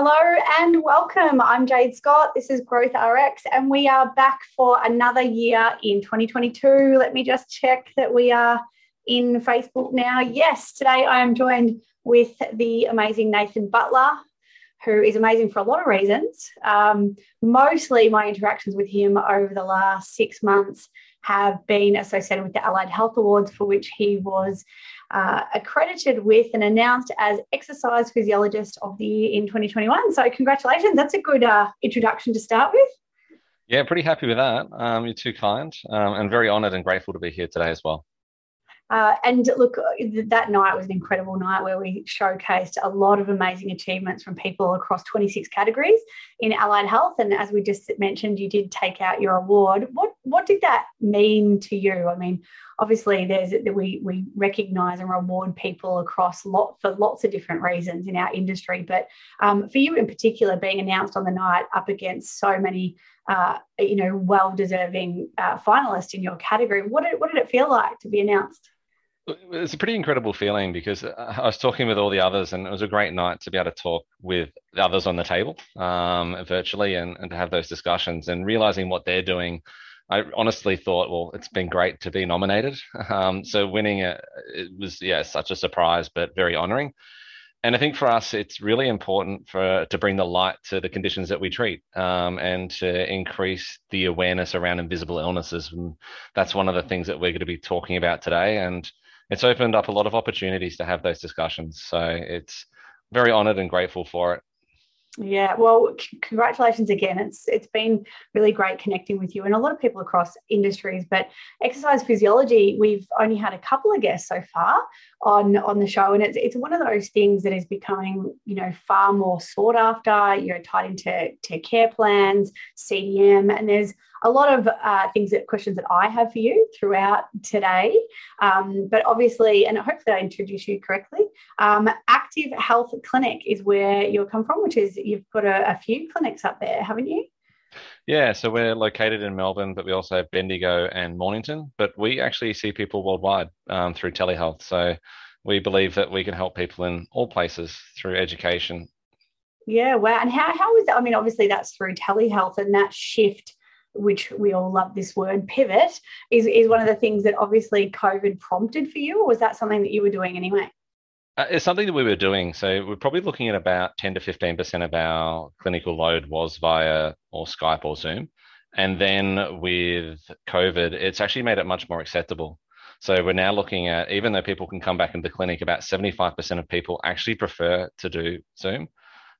Hello and welcome. I'm Jade Scott. This is Growth RX, and we are back for another year in 2022. Let me just check that we are in Facebook now. Yes, today I am joined with the amazing Nathan Butler, who is amazing for a lot of reasons. Um, mostly my interactions with him over the last six months have been associated with the Allied Health Awards, for which he was uh, accredited with and announced as Exercise Physiologist of the Year in 2021. So, congratulations. That's a good uh, introduction to start with. Yeah, pretty happy with that. Um, you're too kind um, and very honoured and grateful to be here today as well. Uh, and look, that night was an incredible night where we showcased a lot of amazing achievements from people across 26 categories in allied health. And as we just mentioned, you did take out your award. What what did that mean to you? I mean, obviously, there's that we we recognise and reward people across lot for lots of different reasons in our industry. But um, for you in particular, being announced on the night up against so many uh, you know, well deserving uh, finalist in your category. What did, what did it feel like to be announced? It's a pretty incredible feeling because uh, I was talking with all the others, and it was a great night to be able to talk with the others on the table um, virtually and, and to have those discussions and realizing what they're doing. I honestly thought, well, it's been great to be nominated. Um, so winning it, was, yeah, such a surprise, but very honoring. And I think for us, it's really important for to bring the light to the conditions that we treat um, and to increase the awareness around invisible illnesses. And that's one of the things that we're going to be talking about today. And it's opened up a lot of opportunities to have those discussions. So it's very honored and grateful for it. Yeah, well, c- congratulations again. It's it's been really great connecting with you and a lot of people across industries. But exercise physiology, we've only had a couple of guests so far on on the show, and it's it's one of those things that is becoming you know far more sought after. You're tied into to care plans, CDM, and there's a lot of uh, things that questions that I have for you throughout today. Um, but obviously, and hopefully I introduce you correctly. Um, Active Health Clinic is where you come from, which is you've got a, a few clinics up there, haven't you? Yeah, so we're located in Melbourne, but we also have Bendigo and Mornington. But we actually see people worldwide um, through telehealth. So we believe that we can help people in all places through education. Yeah, wow. And how, how is that? I mean, obviously that's through telehealth and that shift which we all love this word, pivot, is, is one of the things that obviously COVID prompted for you, or was that something that you were doing anyway? Uh, it's something that we were doing. So we're probably looking at about 10 to 15% of our clinical load was via or Skype or Zoom. And then with COVID, it's actually made it much more acceptable. So we're now looking at, even though people can come back into the clinic, about 75% of people actually prefer to do Zoom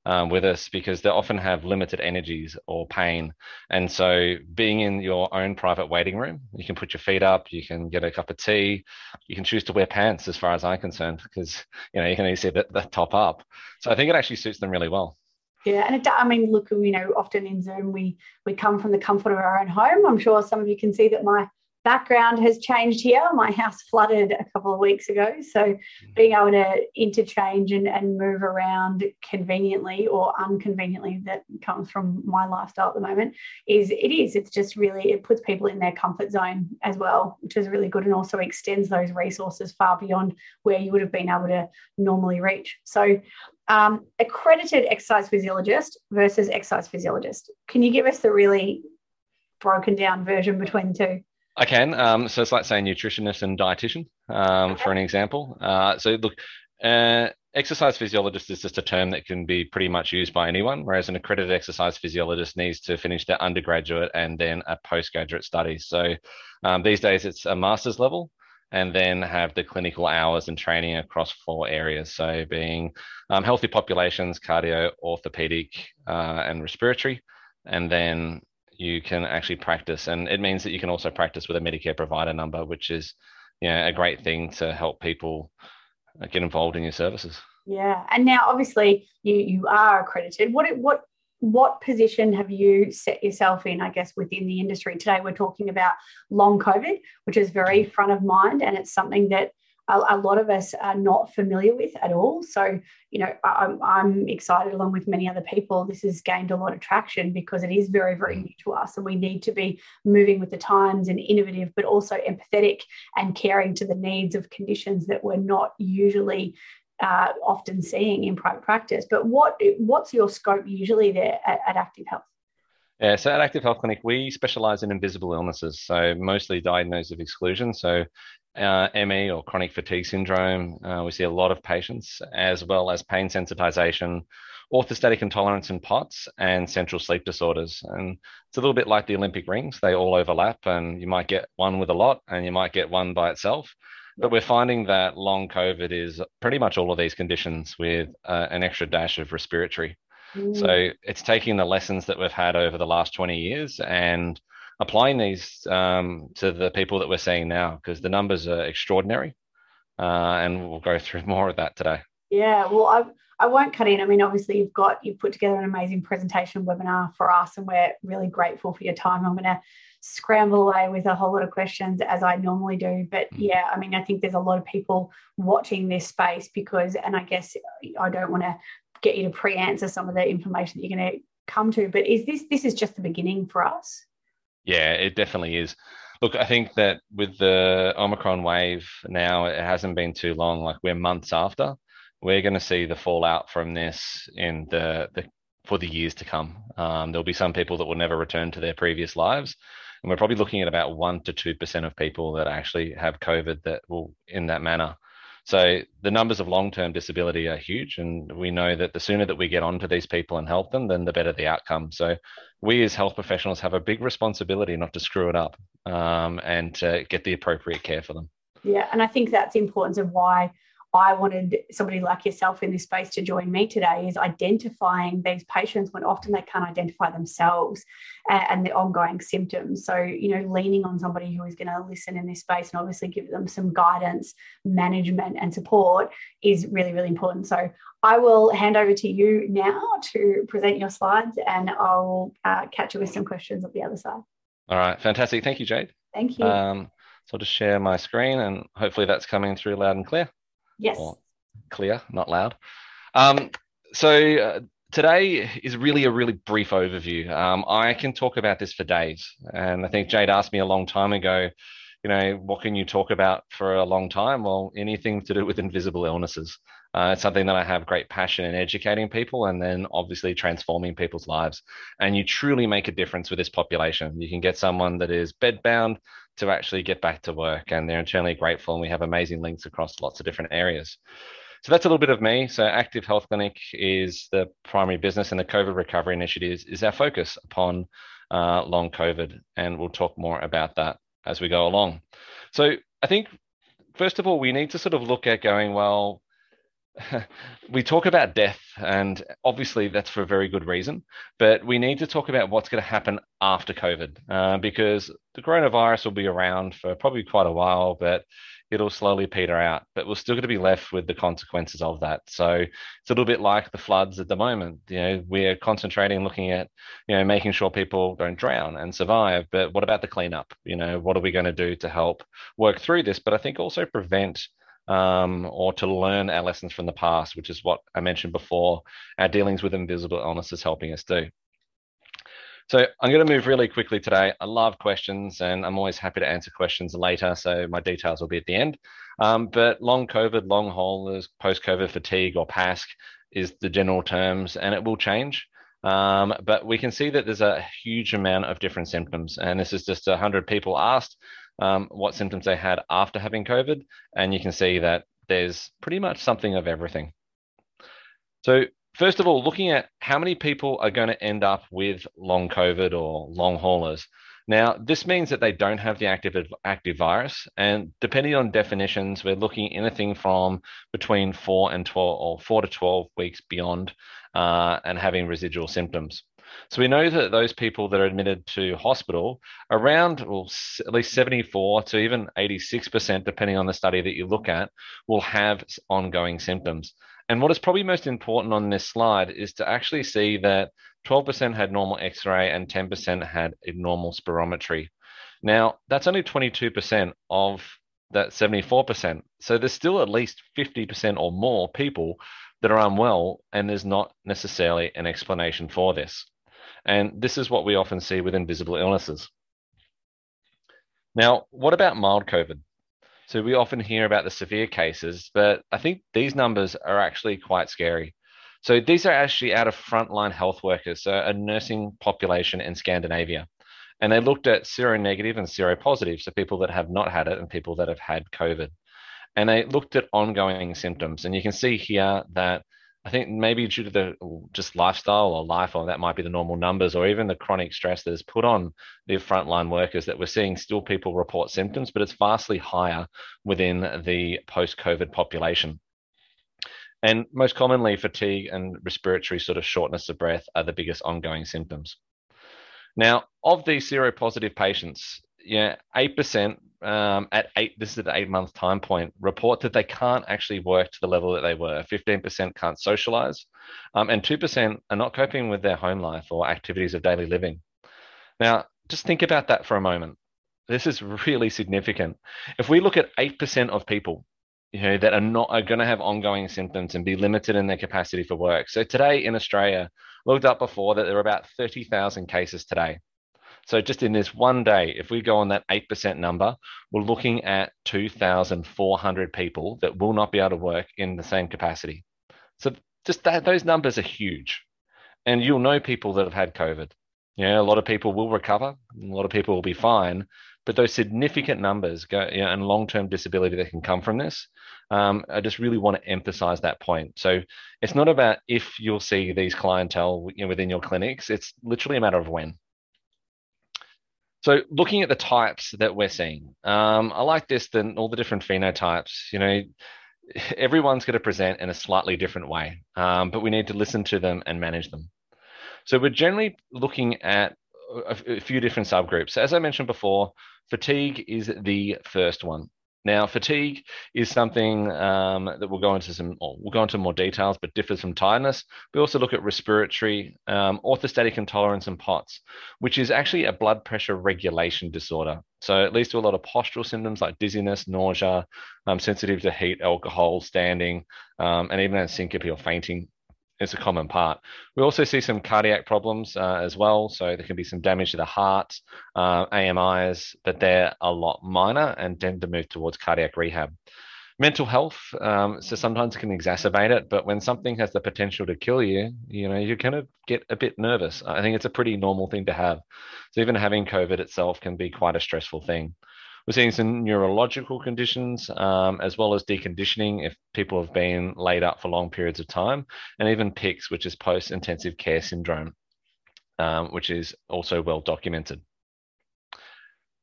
um, with us because they often have limited energies or pain. And so, being in your own private waiting room, you can put your feet up, you can get a cup of tea, you can choose to wear pants, as far as I'm concerned, because you know you can only see the, the top up. So I think it actually suits them really well. Yeah, and it, I mean, look, you know, often in Zoom we we come from the comfort of our own home. I'm sure some of you can see that my background has changed here. My house flooded a couple of weeks ago. So being able to interchange and, and move around conveniently or unconveniently that comes from my lifestyle at the moment is it is. It's just really it puts people in their comfort zone as well, which is really good and also extends those resources far beyond where you would have been able to normally reach. So um, accredited exercise physiologist versus exercise physiologist. Can you give us the really broken down version between two? I can. Um, so it's like saying nutritionist and dietitian, um, for an example. Uh, so look, uh, exercise physiologist is just a term that can be pretty much used by anyone, whereas an accredited exercise physiologist needs to finish their undergraduate and then a postgraduate study. So um, these days it's a master's level and then have the clinical hours and training across four areas. So being um, healthy populations, cardio, orthopedic, uh, and respiratory, and then you can actually practice. And it means that you can also practice with a Medicare provider number, which is you know, a great thing to help people uh, get involved in your services. Yeah. And now obviously you you are accredited. What what what position have you set yourself in, I guess, within the industry? Today we're talking about long COVID, which is very front of mind and it's something that a, a, lot of us are not familiar with at all. So, you know, I'm, I'm excited along with many other people. This has gained a lot of traction because it is very, very mm. new to us. And we need to be moving with the times and innovative, but also empathetic and caring to the needs of conditions that we're not usually uh, often seeing in private practice. But what what's your scope usually there at, at Active Health? Yeah, so at Active Health Clinic, we specialize in invisible illnesses, so mostly diagnosed of exclusion. So uh, ME or chronic fatigue syndrome, uh, we see a lot of patients, as well as pain sensitization, orthostatic intolerance in POTS, and central sleep disorders. And it's a little bit like the Olympic rings, they all overlap, and you might get one with a lot, and you might get one by itself. But we're finding that long COVID is pretty much all of these conditions with uh, an extra dash of respiratory. Mm. So it's taking the lessons that we've had over the last 20 years and applying these um, to the people that we're seeing now because the numbers are extraordinary. Uh, and we'll go through more of that today. Yeah, well, I, I won't cut in. I mean, obviously, you've got you've put together an amazing presentation webinar for us, and we're really grateful for your time. I'm going to scramble away with a whole lot of questions as I normally do. But mm. yeah, I mean, I think there's a lot of people watching this space because, and I guess I don't want to get you to pre-answer some of the information that you're going to come to but is this this is just the beginning for us? Yeah it definitely is. Look i think that with the omicron wave now it hasn't been too long like we're months after we're going to see the fallout from this in the, the for the years to come. Um, there'll be some people that will never return to their previous lives and we're probably looking at about 1 to 2% of people that actually have covid that will in that manner so the numbers of long-term disability are huge, and we know that the sooner that we get onto these people and help them, then the better the outcome. So we as health professionals have a big responsibility not to screw it up um, and to get the appropriate care for them. Yeah, and I think that's the importance of why I wanted somebody like yourself in this space to join me today is identifying these patients when often they can't identify themselves and, and the ongoing symptoms. So, you know, leaning on somebody who is going to listen in this space and obviously give them some guidance, management, and support is really, really important. So, I will hand over to you now to present your slides and I'll uh, catch you with some questions at the other side. All right, fantastic. Thank you, Jade. Thank you. Um, so I'll just share my screen and hopefully that's coming through loud and clear. Yes. clear, not loud. Um, so uh, today is really a really brief overview. Um, I can talk about this for days, and I think Jade asked me a long time ago. You know, what can you talk about for a long time? Well, anything to do with invisible illnesses. Uh, it's something that I have great passion in educating people and then obviously transforming people's lives. And you truly make a difference with this population. You can get someone that is bedbound to actually get back to work. And they're internally grateful. And we have amazing links across lots of different areas. So that's a little bit of me. So Active Health Clinic is the primary business, and the COVID recovery initiatives is, our focus upon uh, long COVID. And we'll talk more about that as we go along. So I think, first of all, we need to sort of look at going, well, we talk about death, and obviously that's for a very good reason. But we need to talk about what's going to happen after COVID, uh, because the coronavirus will be around for probably quite a while, but it'll slowly peter out. But we're still going to be left with the consequences of that. So it's a little bit like the floods at the moment. You know, we're concentrating, looking at, you know, making sure people don't drown and survive. But what about the cleanup? You know, what are we going to do to help work through this? But I think also prevent um, or to learn our lessons from the past, which is what I mentioned before. Our dealings with invisible illness is helping us do. So I'm going to move really quickly today. I love questions and I'm always happy to answer questions later. So my details will be at the end. Um, but long COVID, long haulers, post COVID fatigue or PASC is the general terms and it will change. Um, but we can see that there's a huge amount of different symptoms. And this is just 100 people asked um, what symptoms they had after having COVID. And you can see that there's pretty much something of everything. So, first of all, looking at how many people are going to end up with long COVID or long haulers. Now, this means that they don't have the active active virus, and depending on definitions, we're looking anything from between four and twelve, or four to twelve weeks beyond, uh, and having residual symptoms. So we know that those people that are admitted to hospital, around well, at least 74 to even 86%, depending on the study that you look at, will have ongoing symptoms. And what is probably most important on this slide is to actually see that 12% had normal x ray and 10% had abnormal spirometry. Now, that's only 22% of that 74%. So there's still at least 50% or more people that are unwell, and there's not necessarily an explanation for this. And this is what we often see with invisible illnesses. Now, what about mild COVID? So we often hear about the severe cases, but I think these numbers are actually quite scary. So these are actually out of frontline health workers, so a nursing population in Scandinavia. And they looked at seronegative and seropositive, so people that have not had it and people that have had COVID. And they looked at ongoing symptoms. And you can see here that I think maybe due to the just lifestyle or life, or that might be the normal numbers, or even the chronic stress that is put on the frontline workers, that we're seeing still people report symptoms, but it's vastly higher within the post COVID population. And most commonly, fatigue and respiratory sort of shortness of breath are the biggest ongoing symptoms. Now, of these seropositive patients, yeah, 8% um, at eight, this is the eight month time point, report that they can't actually work to the level that they were. 15% can't socialize, um, and 2% are not coping with their home life or activities of daily living. Now, just think about that for a moment. This is really significant. If we look at 8% of people you know, that are not are going to have ongoing symptoms and be limited in their capacity for work. So today in Australia, looked up before that there are about 30,000 cases today. So just in this one day, if we go on that 8% number, we're looking at 2,400 people that will not be able to work in the same capacity. So just that, those numbers are huge. And you'll know people that have had COVID. Know, a lot of people will recover, a lot of people will be fine, but those significant numbers go, you know, and long-term disability that can come from this, um, I just really want to emphasize that point. So it's not about if you'll see these clientele you know, within your clinics; it's literally a matter of when. So looking at the types that we're seeing, um, I like this than all the different phenotypes. You know, everyone's going to present in a slightly different way, um, but we need to listen to them and manage them. So we're generally looking at a, a few different subgroups. As I mentioned before, fatigue is the first one. Now, fatigue is something um, that we'll go into some, we'll go into more details, but differs from tiredness. We also look at respiratory, um, orthostatic intolerance, and POTS, which is actually a blood pressure regulation disorder. So it leads to a lot of postural symptoms like dizziness, nausea, um, sensitive to heat, alcohol, standing, um, and even syncope or fainting is a common part. We also see some cardiac problems uh, as well. So there can be some damage to the heart, uh, AMIs, but they're a lot minor and tend to move towards cardiac rehab. Mental health, um, so sometimes it can exacerbate it, but when something has the potential to kill you, you know, you kind of get a bit nervous. I think it's a pretty normal thing to have. So even having COVID itself can be quite a stressful thing. We're seeing some neurological conditions um, as well as deconditioning if people have been laid up for long periods of time, and even PICS, which is post intensive care syndrome, um, which is also well documented.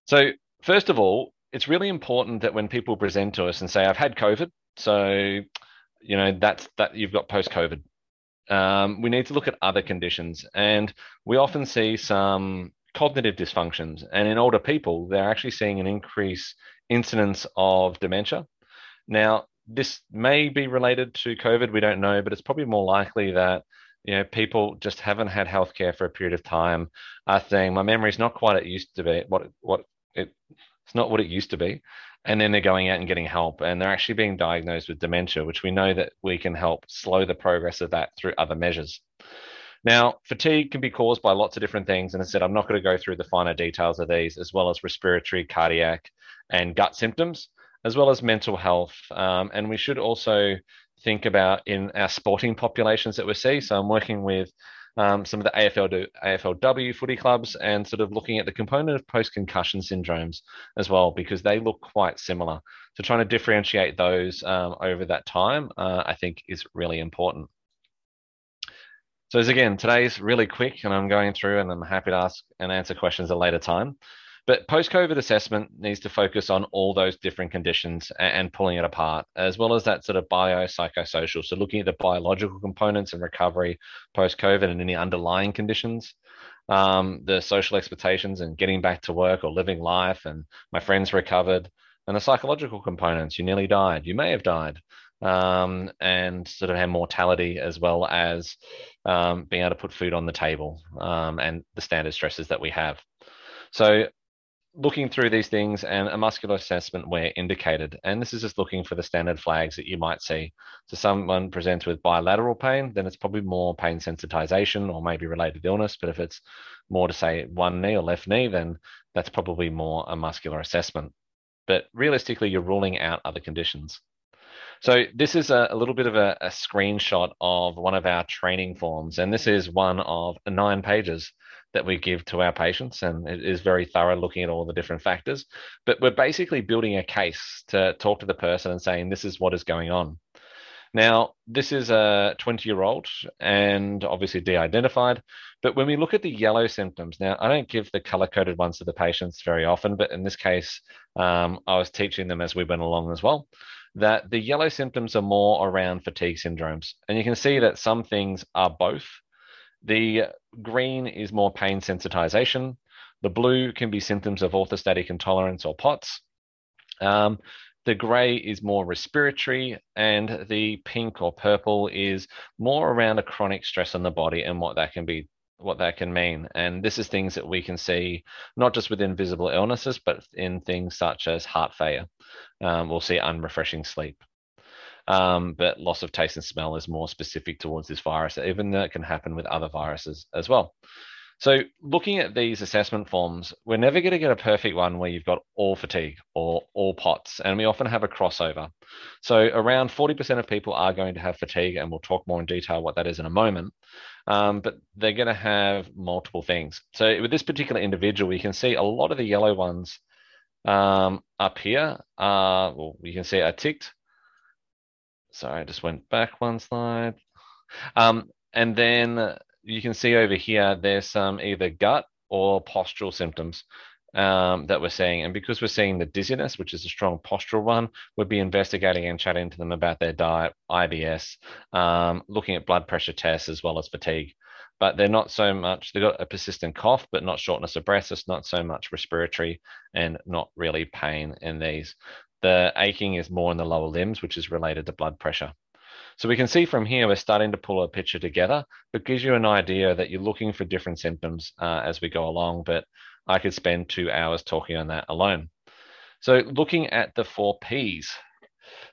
So, first of all, it's really important that when people present to us and say, I've had COVID, so you know that's that you've got post COVID. Um, we need to look at other conditions, and we often see some cognitive dysfunctions. And in older people, they're actually seeing an increase incidence of dementia. Now, this may be related to COVID, we don't know, but it's probably more likely that you know people just haven't had healthcare for a period of time, are saying my memory's not quite it used to be, what what it, it's not what it used to be. And then they're going out and getting help, and they're actually being diagnosed with dementia, which we know that we can help slow the progress of that through other measures. Now, fatigue can be caused by lots of different things. And I said, I'm not going to go through the finer details of these, as well as respiratory, cardiac, and gut symptoms, as well as mental health. Um, and we should also think about in our sporting populations that we see. So I'm working with um, some of the AFL AFLW footy clubs and sort of looking at the component of post concussion syndromes as well, because they look quite similar. So trying to differentiate those um, over that time, uh, I think, is really important. So as again, today's really quick and I'm going through and I'm happy to ask and answer questions at a later time. But post-COVID assessment needs to focus on all those different conditions and, pulling it apart, as well as that sort of biopsychosocial. So looking at the biological components and recovery post-COVID and any underlying conditions, um, the social expectations and getting back to work or living life, and my friends recovered, and the psychological components. You nearly died. You may have died um, and sort of have mortality as well as um, being able to put food on the table um, and the standard stresses that we have. So looking through these things and a muscular assessment where indicated. And this is just looking for the standard flags that you might see. So someone presents with bilateral pain, then it's probably more pain sensitization or maybe related illness. But if it's more to say one knee or left knee, then that's probably more a muscular assessment. but realistically, you're ruling out other conditions. So this is a, a little bit of a, a, screenshot of one of our training forms, and this is one of nine pages that we give to our patients, and it is very thorough, looking at all the different factors. But we're basically building a case to talk to the person and saying this is what is going on. Now, this is a 20 year old and obviously de identified. But when we look at the yellow symptoms, now I don't give the color coded ones to the patients very often, but in this case, um, I was teaching them as we went along as well that the yellow symptoms are more around fatigue syndromes. And you can see that some things are both. The green is more pain sensitization. The blue can be symptoms of orthostatic intolerance or POTS. Um, the gray is more respiratory, and the pink or purple is more around a chronic stress on the body and what that can be what that can mean. And this is things that we can see not just with invisible illnesses, but in things such as heart failure. Um, we'll see unrefreshing sleep. Um, but loss of taste and smell is more specific towards this virus, even though it can happen with other viruses as well. So, looking at these assessment forms, we're never going to get a perfect one where you've got all fatigue or all POTS, and we often have a crossover. So, around 40% of people are going to have fatigue, and we'll talk more in detail what that is in a moment. Um, but they're going to have multiple things. So, with this particular individual, you can see a lot of the yellow ones um, up here. Well, you can see are ticked. Sorry, I just went back one slide. Um, and then you can see over here, there's some either gut or postural symptoms um, that we're seeing. And because we're seeing the dizziness, which is a strong postural one, we'll be investigating and chatting to them about their diet, IBS, um, looking at blood pressure tests as well as fatigue. But they're not so much, they've got a persistent cough, but not shortness of breath. It's not so much respiratory and not really pain in these. The aching is more in the lower limbs, which is related to blood pressure. So we can see from here, we're starting to pull a picture together, but gives you an idea that you're looking for different symptoms uh, as we go along. But I could spend two hours talking on that alone. So looking at the four Ps.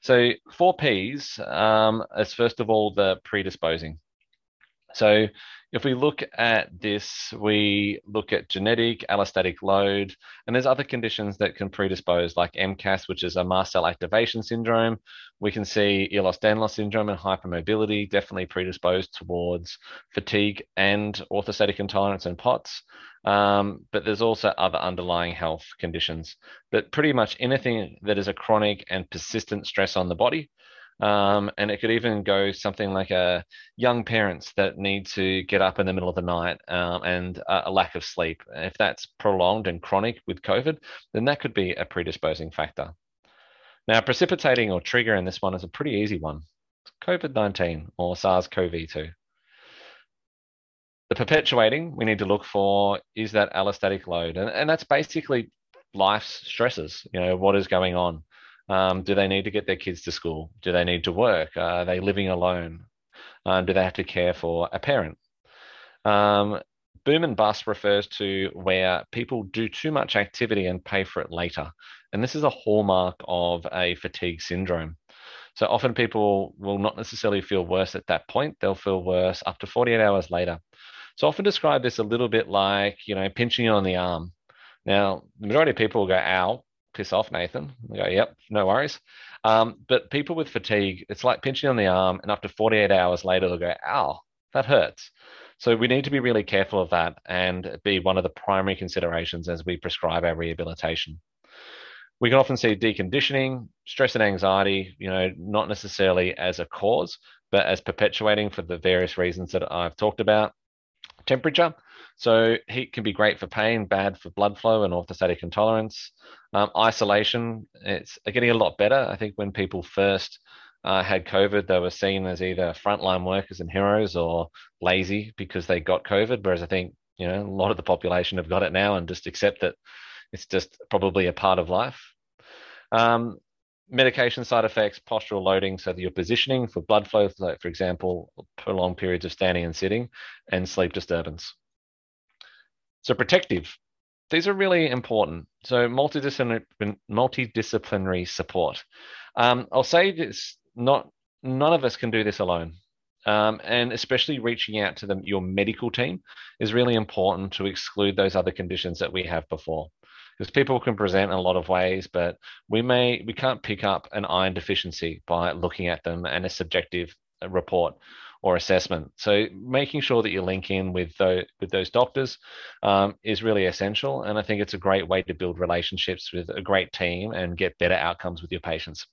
So four Ps um, is first of all the predisposing. So if we look at this, we look at genetic, allostatic load, and there's other conditions that can predispose, like MCAS, which is a mast cell activation syndrome. We can see Ehlers-Danlos syndrome and hypermobility definitely predisposed towards fatigue and orthostatic intolerance and POTS. Um, but there's also other underlying health conditions. But pretty much anything that is a chronic and persistent stress on the body um, and it could even go something like a young parents that need to get up in the middle of the night um, and a, lack of sleep. If that's prolonged and chronic with COVID, then that could be a predisposing factor. Now, precipitating or trigger in this one is a pretty easy one. COVID 19 or SARS CoV 2. The perpetuating we need to look for is that allostatic load, and, and that's basically life's stresses, you know, what is going on. Um, do they need to get their kids to school? Do they need to work? Are they living alone? Um, do they have to care for a parent? Um, boom and bust refers to where people do too much activity and pay for it later. And this is a hallmark of a fatigue syndrome. So often people will not necessarily feel worse at that point. They'll feel worse up to 48 hours later. So often describe this a little bit like, you know, pinching on the arm. Now, the majority of people will go, ow, piss off, Nathan. I go, yep, no worries. Um, but people with fatigue, it's like pinching on the arm, and after 48 hours later, they'll go, ow, that hurts. So we need to be really careful of that and be one of the primary considerations as we prescribe our rehabilitation. We can often see deconditioning, stress and anxiety, you know, not necessarily as a cause, but as perpetuating for the various reasons that I've talked about. Temperature, so heat can be great for pain, bad for blood flow and orthostatic intolerance. Um, isolation, it's getting a lot better. I think when people first uh, had COVID, they were seen as either frontline workers and heroes or lazy because they got COVID. Whereas I think you know a lot of the population have got it now and just accept that it's just probably a part of life. Um, medication side effects, postural loading, so that you're positioning for blood flow, like for example, prolonged periods of standing and sitting, and sleep disturbance. So protective, these are really important. So multidisciplinary, multidisciplinary support. Um, I'll say this: not none of us can do this alone. Um, and especially reaching out to your medical team is really important to exclude those other conditions that we have before. because people can present in a lot of ways, but we may we can't pick up an iron deficiency by looking at them and a subjective uh, report or assessment. So making sure that you link in with those, with those doctors um, is really essential, and I think it's a great way to build relationships with a great team and get better outcomes with your patients.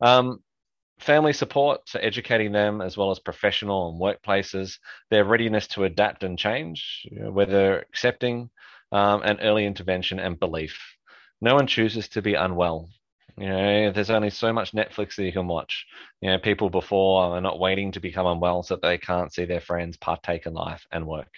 Um, family support, so educating them as well as professional and workplaces, their readiness to adapt and change, whether accepting um, and early intervention and belief. No one chooses to be unwell. You know, there's only so much Netflix that you can watch. You know, people before are not waiting to become unwell so that they can't see their friends partake in life and work.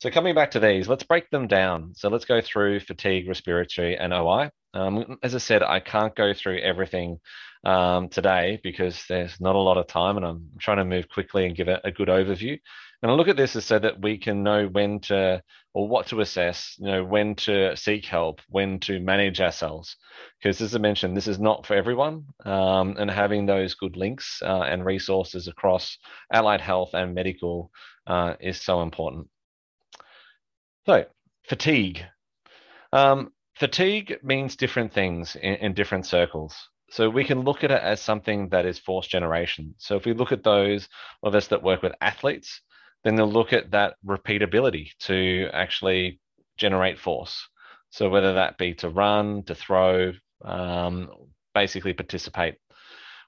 So coming back to these, let's break them down. So let's go through fatigue, respiratory, and OI. Um, as I said, I can't go through everything um, today because there's not a lot of time, and I'm trying to move quickly and give a, a good overview. And I look at this as so that we can know when to or what to assess, you know, when to seek help, when to manage ourselves. Because as I mentioned, this is not for everyone. Um, and having those good links uh, and resources across allied health and medical uh, is so important. So, fatigue. Um, fatigue means different things in, in different circles. So we can look at it as something that is force generation. So if we look at those of us that work with athletes, then they'll look at that repeatability to actually generate force. So whether that be to run, to throw, um, basically participate.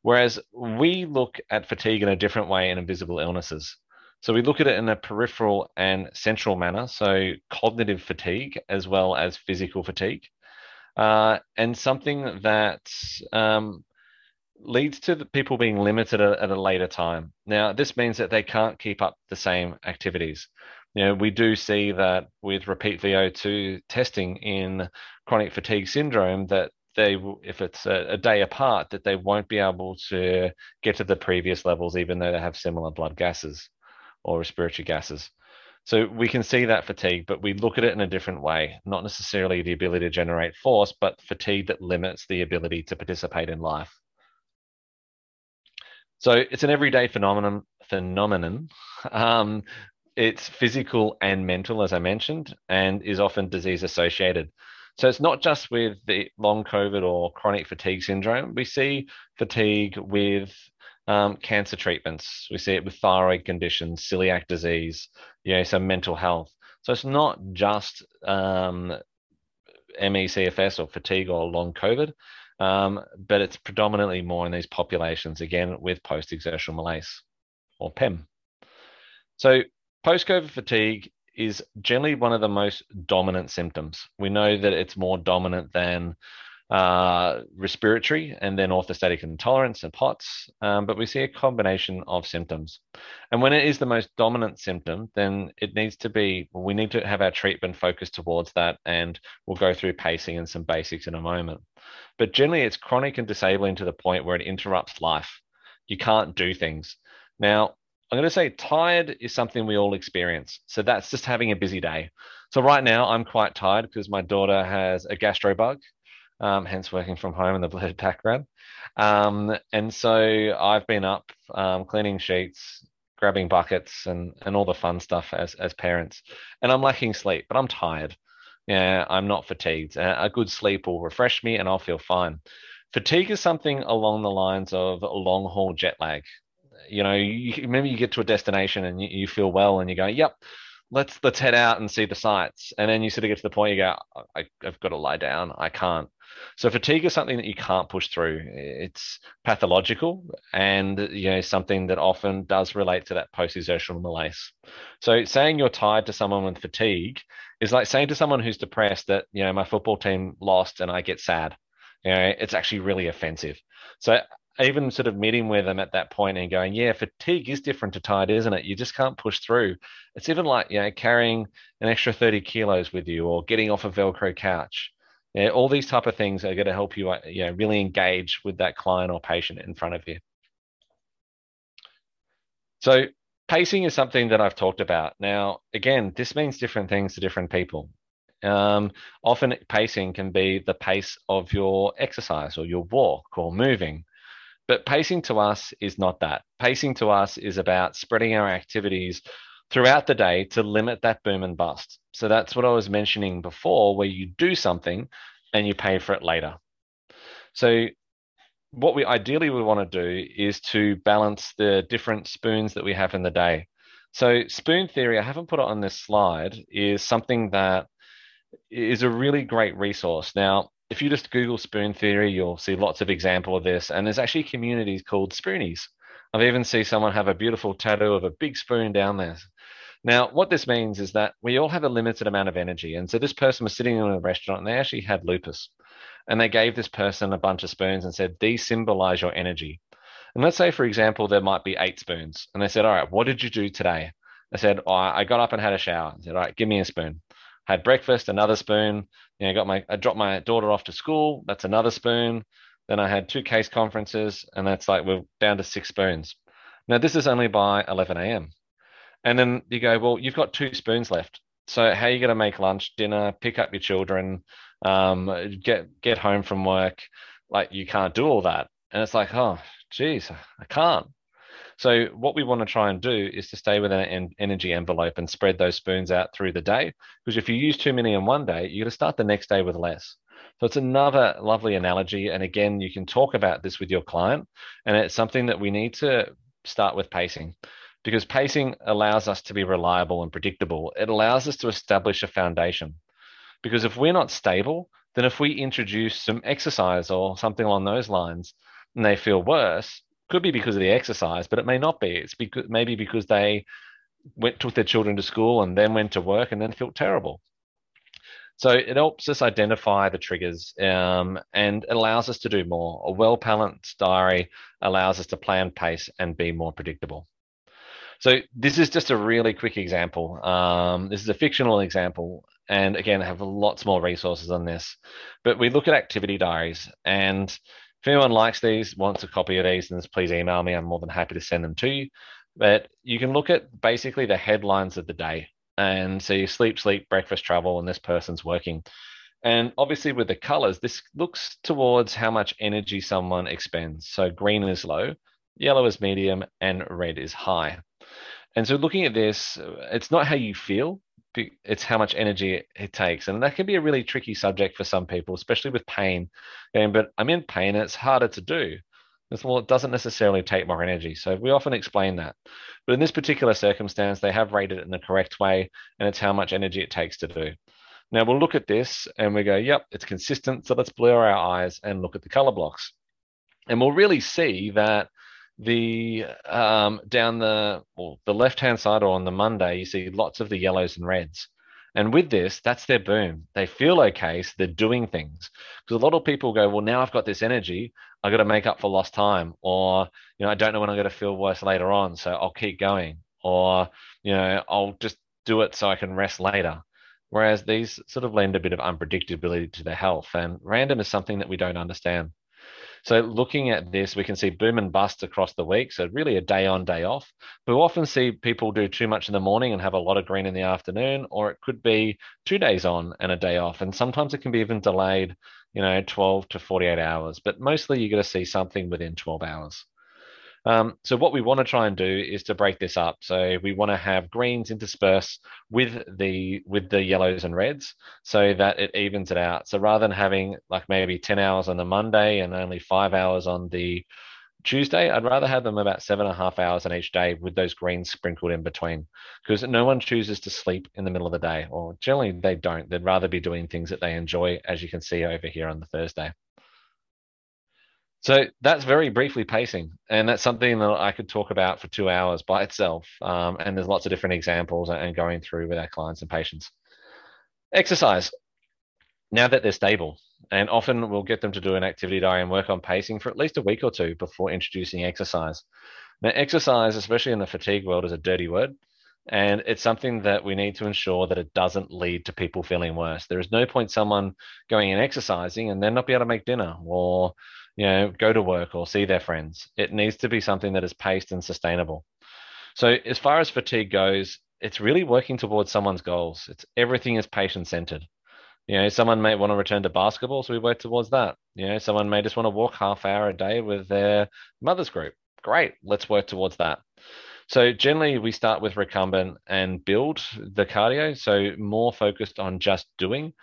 Whereas we look at fatigue in a different way in invisible illnesses. So we look at it in a peripheral and central manner, so cognitive fatigue as well as physical fatigue, uh, and something that um, leads to the people being limited at, at a later time. Now, this means that they can't keep up the same activities. You know, we do see that with repeat VO2 testing in chronic fatigue syndrome that they, if it's a, a, day apart, that they won't be able to get to the previous levels, even though they have similar blood gases or respiratory gases. So we can see that fatigue, but we look at it in a different way, not necessarily the ability to generate force, but fatigue that limits the ability to participate in life. So it's an everyday phenomenon. Phenomenon. Um, it's physical and mental, as I mentioned, and is often disease associated. So it's not just with the long COVID or chronic fatigue syndrome. We see fatigue with um, cancer treatments. We see it with thyroid conditions, celiac disease, you know, some mental health. So it's not just um, ME/CFS or fatigue or long COVID um, but it's predominantly more in these populations, again, with post exertional malaise or PEM. So, post COVID fatigue is generally one of the most dominant symptoms. We know that it's more dominant than uh, respiratory and then orthostatic intolerance and POTS, um, but we see a combination of symptoms. And when it is the most dominant symptom, then it needs to be, we need to have our treatment focused towards that, and we'll go through pacing and some basics in a moment. But generally, it's chronic and disabling to the point where it interrupts life. You can't do things. Now, I'm going to say tired is something we all experience. So that's just having a busy day. So right now, I'm quite tired because my daughter has a gastro bug, um, hence working from home in the blurred background. Um, and so I've been up um, cleaning sheets, grabbing buckets, and and all the fun stuff as as parents. And I'm lacking sleep, but I'm tired. Yeah, I'm not fatigued. A good sleep will refresh me and I'll feel fine. Fatigue is something along the lines of long haul jet lag. You know, you, maybe you get to a destination and you, you feel well and you go, yep, let's let's head out and see the sights. And then you sort of get to the point you go, I, have got to lie down. I can't. So fatigue is something that you can't push through. It's pathological and you know something that often does relate to that post-exertional malaise. So saying you're tired to someone with fatigue is like saying to someone who's depressed that you know my football team lost and I get sad. You know, it's actually really offensive. So even sort of meeting with them at that point and going, yeah, fatigue is different to tired, isn't it? You just can't push through. It's even like you know carrying an extra 30 kilos with you or getting off a Velcro couch. Yeah, all these type of things are going to help you, uh, you know, really engage with that client or patient in front of you. So pacing is something that I've talked about. Now, again, this means different things to different people. Um, often pacing can be the pace of your exercise or your walk or moving. But pacing to us is not that. Pacing to us is about spreading our activities throughout the day to limit that boom and bust. So that's what I was mentioning before, where you do something and you pay for it later. So what we ideally we want to do is to balance the different spoons that we have in the day. So spoon theory, I haven't put it on this slide, is something that is a really great resource. Now, if you just Google spoon theory, you'll see lots of example of this. And there's actually communities called spoonies. I've even seen someone have a beautiful tattoo of a big spoon down there. Now, what this means is that we all have a limited amount of energy. And so this person was sitting in a restaurant and they actually had lupus. And they gave this person a bunch of spoons and said, These symbolize your energy. And let's say, for example, there might be eight spoons. And they said, All right, what did you do today? I said, oh, I got up and had a shower. I said, All right, give me a spoon. Had breakfast, another spoon. You know, got my I dropped my daughter off to school. That's another spoon. Then I had two case conferences, and that's like we're down to six spoons. Now this is only by 11 a.m. And then you go, well, you've got two spoons left. So how are you going to make lunch, dinner, pick up your children, um, get get home from work? Like you can't do all that. And it's like, oh, geez, I can't. So what we want to try and do is to stay within an energy envelope and spread those spoons out through the day. Because if you use too many in one day, you're going to start the next day with less. So it's another lovely analogy. And again, you can talk about this with your client. And it's something that we need to start with pacing because pacing allows us to be reliable and predictable. It allows us to establish a foundation. Because if we're not stable, then if we introduce some exercise or something along those lines and they feel worse, could be because of the exercise, but it may not be. It's because maybe because they went took their children to school and then went to work and then felt terrible. So it helps us identify the triggers um, and allows us to do more. A well balanced diary allows us to plan pace and be more predictable. So this is just a really quick example. Um, this is a fictional example, and again, I have lots more resources on this. But we look at activity diaries, and if anyone likes these, wants a copy of these, then please email me. I'm more than happy to send them to you. But you can look at basically the headlines of the day and see sleep, sleep, breakfast, travel, and this person's working. And obviously, with the colors, this looks towards how much energy someone expends. So green is low, yellow is medium, and red is high. And so, looking at this, it's not how you feel, it's how much energy it, takes. And that can be a really tricky subject for some people especially with pain. And but i'm in pain and it's harder to do. It's, well it doesn't necessarily take more energy. So we often explain that. But in this particular circumstance they have rated it in the correct way and it's how much energy it takes to do. Now we'll look at this and we go yep it's consistent. So let's blur our eyes and look at the color blocks. And we'll really see that the um, down the well, the left hand side or on the Monday, you see lots of the yellows and reds. And with this, that's their boom. They feel okay, so they're doing things. Because a lot of people go, well, now I've got this energy, I've got to make up for lost time, or you know, I don't know when I'm going to feel worse later on, so I'll keep going, or you know, I'll just do it so I can rest later. Whereas these sort of lend a bit of unpredictability to their health, and random is something that we don't understand. So looking at this, we can see boom and bust across the week. So really a day on, day off. We often see people do too much in the morning and have a lot of green in the afternoon, or it could be two days on and a day off. And sometimes it can be even delayed, you know, 12 to 48 hours. But mostly you're going to see something within 12 hours. Um, so what we want to try and do is to break this up. So we want to have greens intersperse with the with the yellows and reds so that it evens it out. So rather than having like maybe 10 hours on the Monday and only five hours on the Tuesday, I'd rather have them about seven and a half hours on each day with those greens sprinkled in between because no one chooses to sleep in the middle of the day, or generally they don't. They'd rather be doing things that they enjoy, as you can see over here on the Thursday. So that's very briefly pacing, and that's something that I could talk about for two hours by itself. Um, and there's lots of different examples and going through with our clients and patients. Exercise. Now that they're stable, and often we'll get them to do an activity diary and work on pacing for at least a week or two before introducing exercise. Now, exercise, especially in the fatigue world, is a dirty word. And it's something that we need to ensure that it doesn't lead to people feeling worse. There is no point someone going and exercising and then not be able to make dinner or you know, go to work or see their friends. It needs to be something that is paced and sustainable. So as far as fatigue goes, it's really working towards someone's goals. It's everything is patient centered. You know, someone may want to return to basketball, so we work towards that. You know, someone may just want to walk half hour a day with their mother's group. Great, let's work towards that. So generally, we start with recumbent and build the cardio. So more focused on just doing.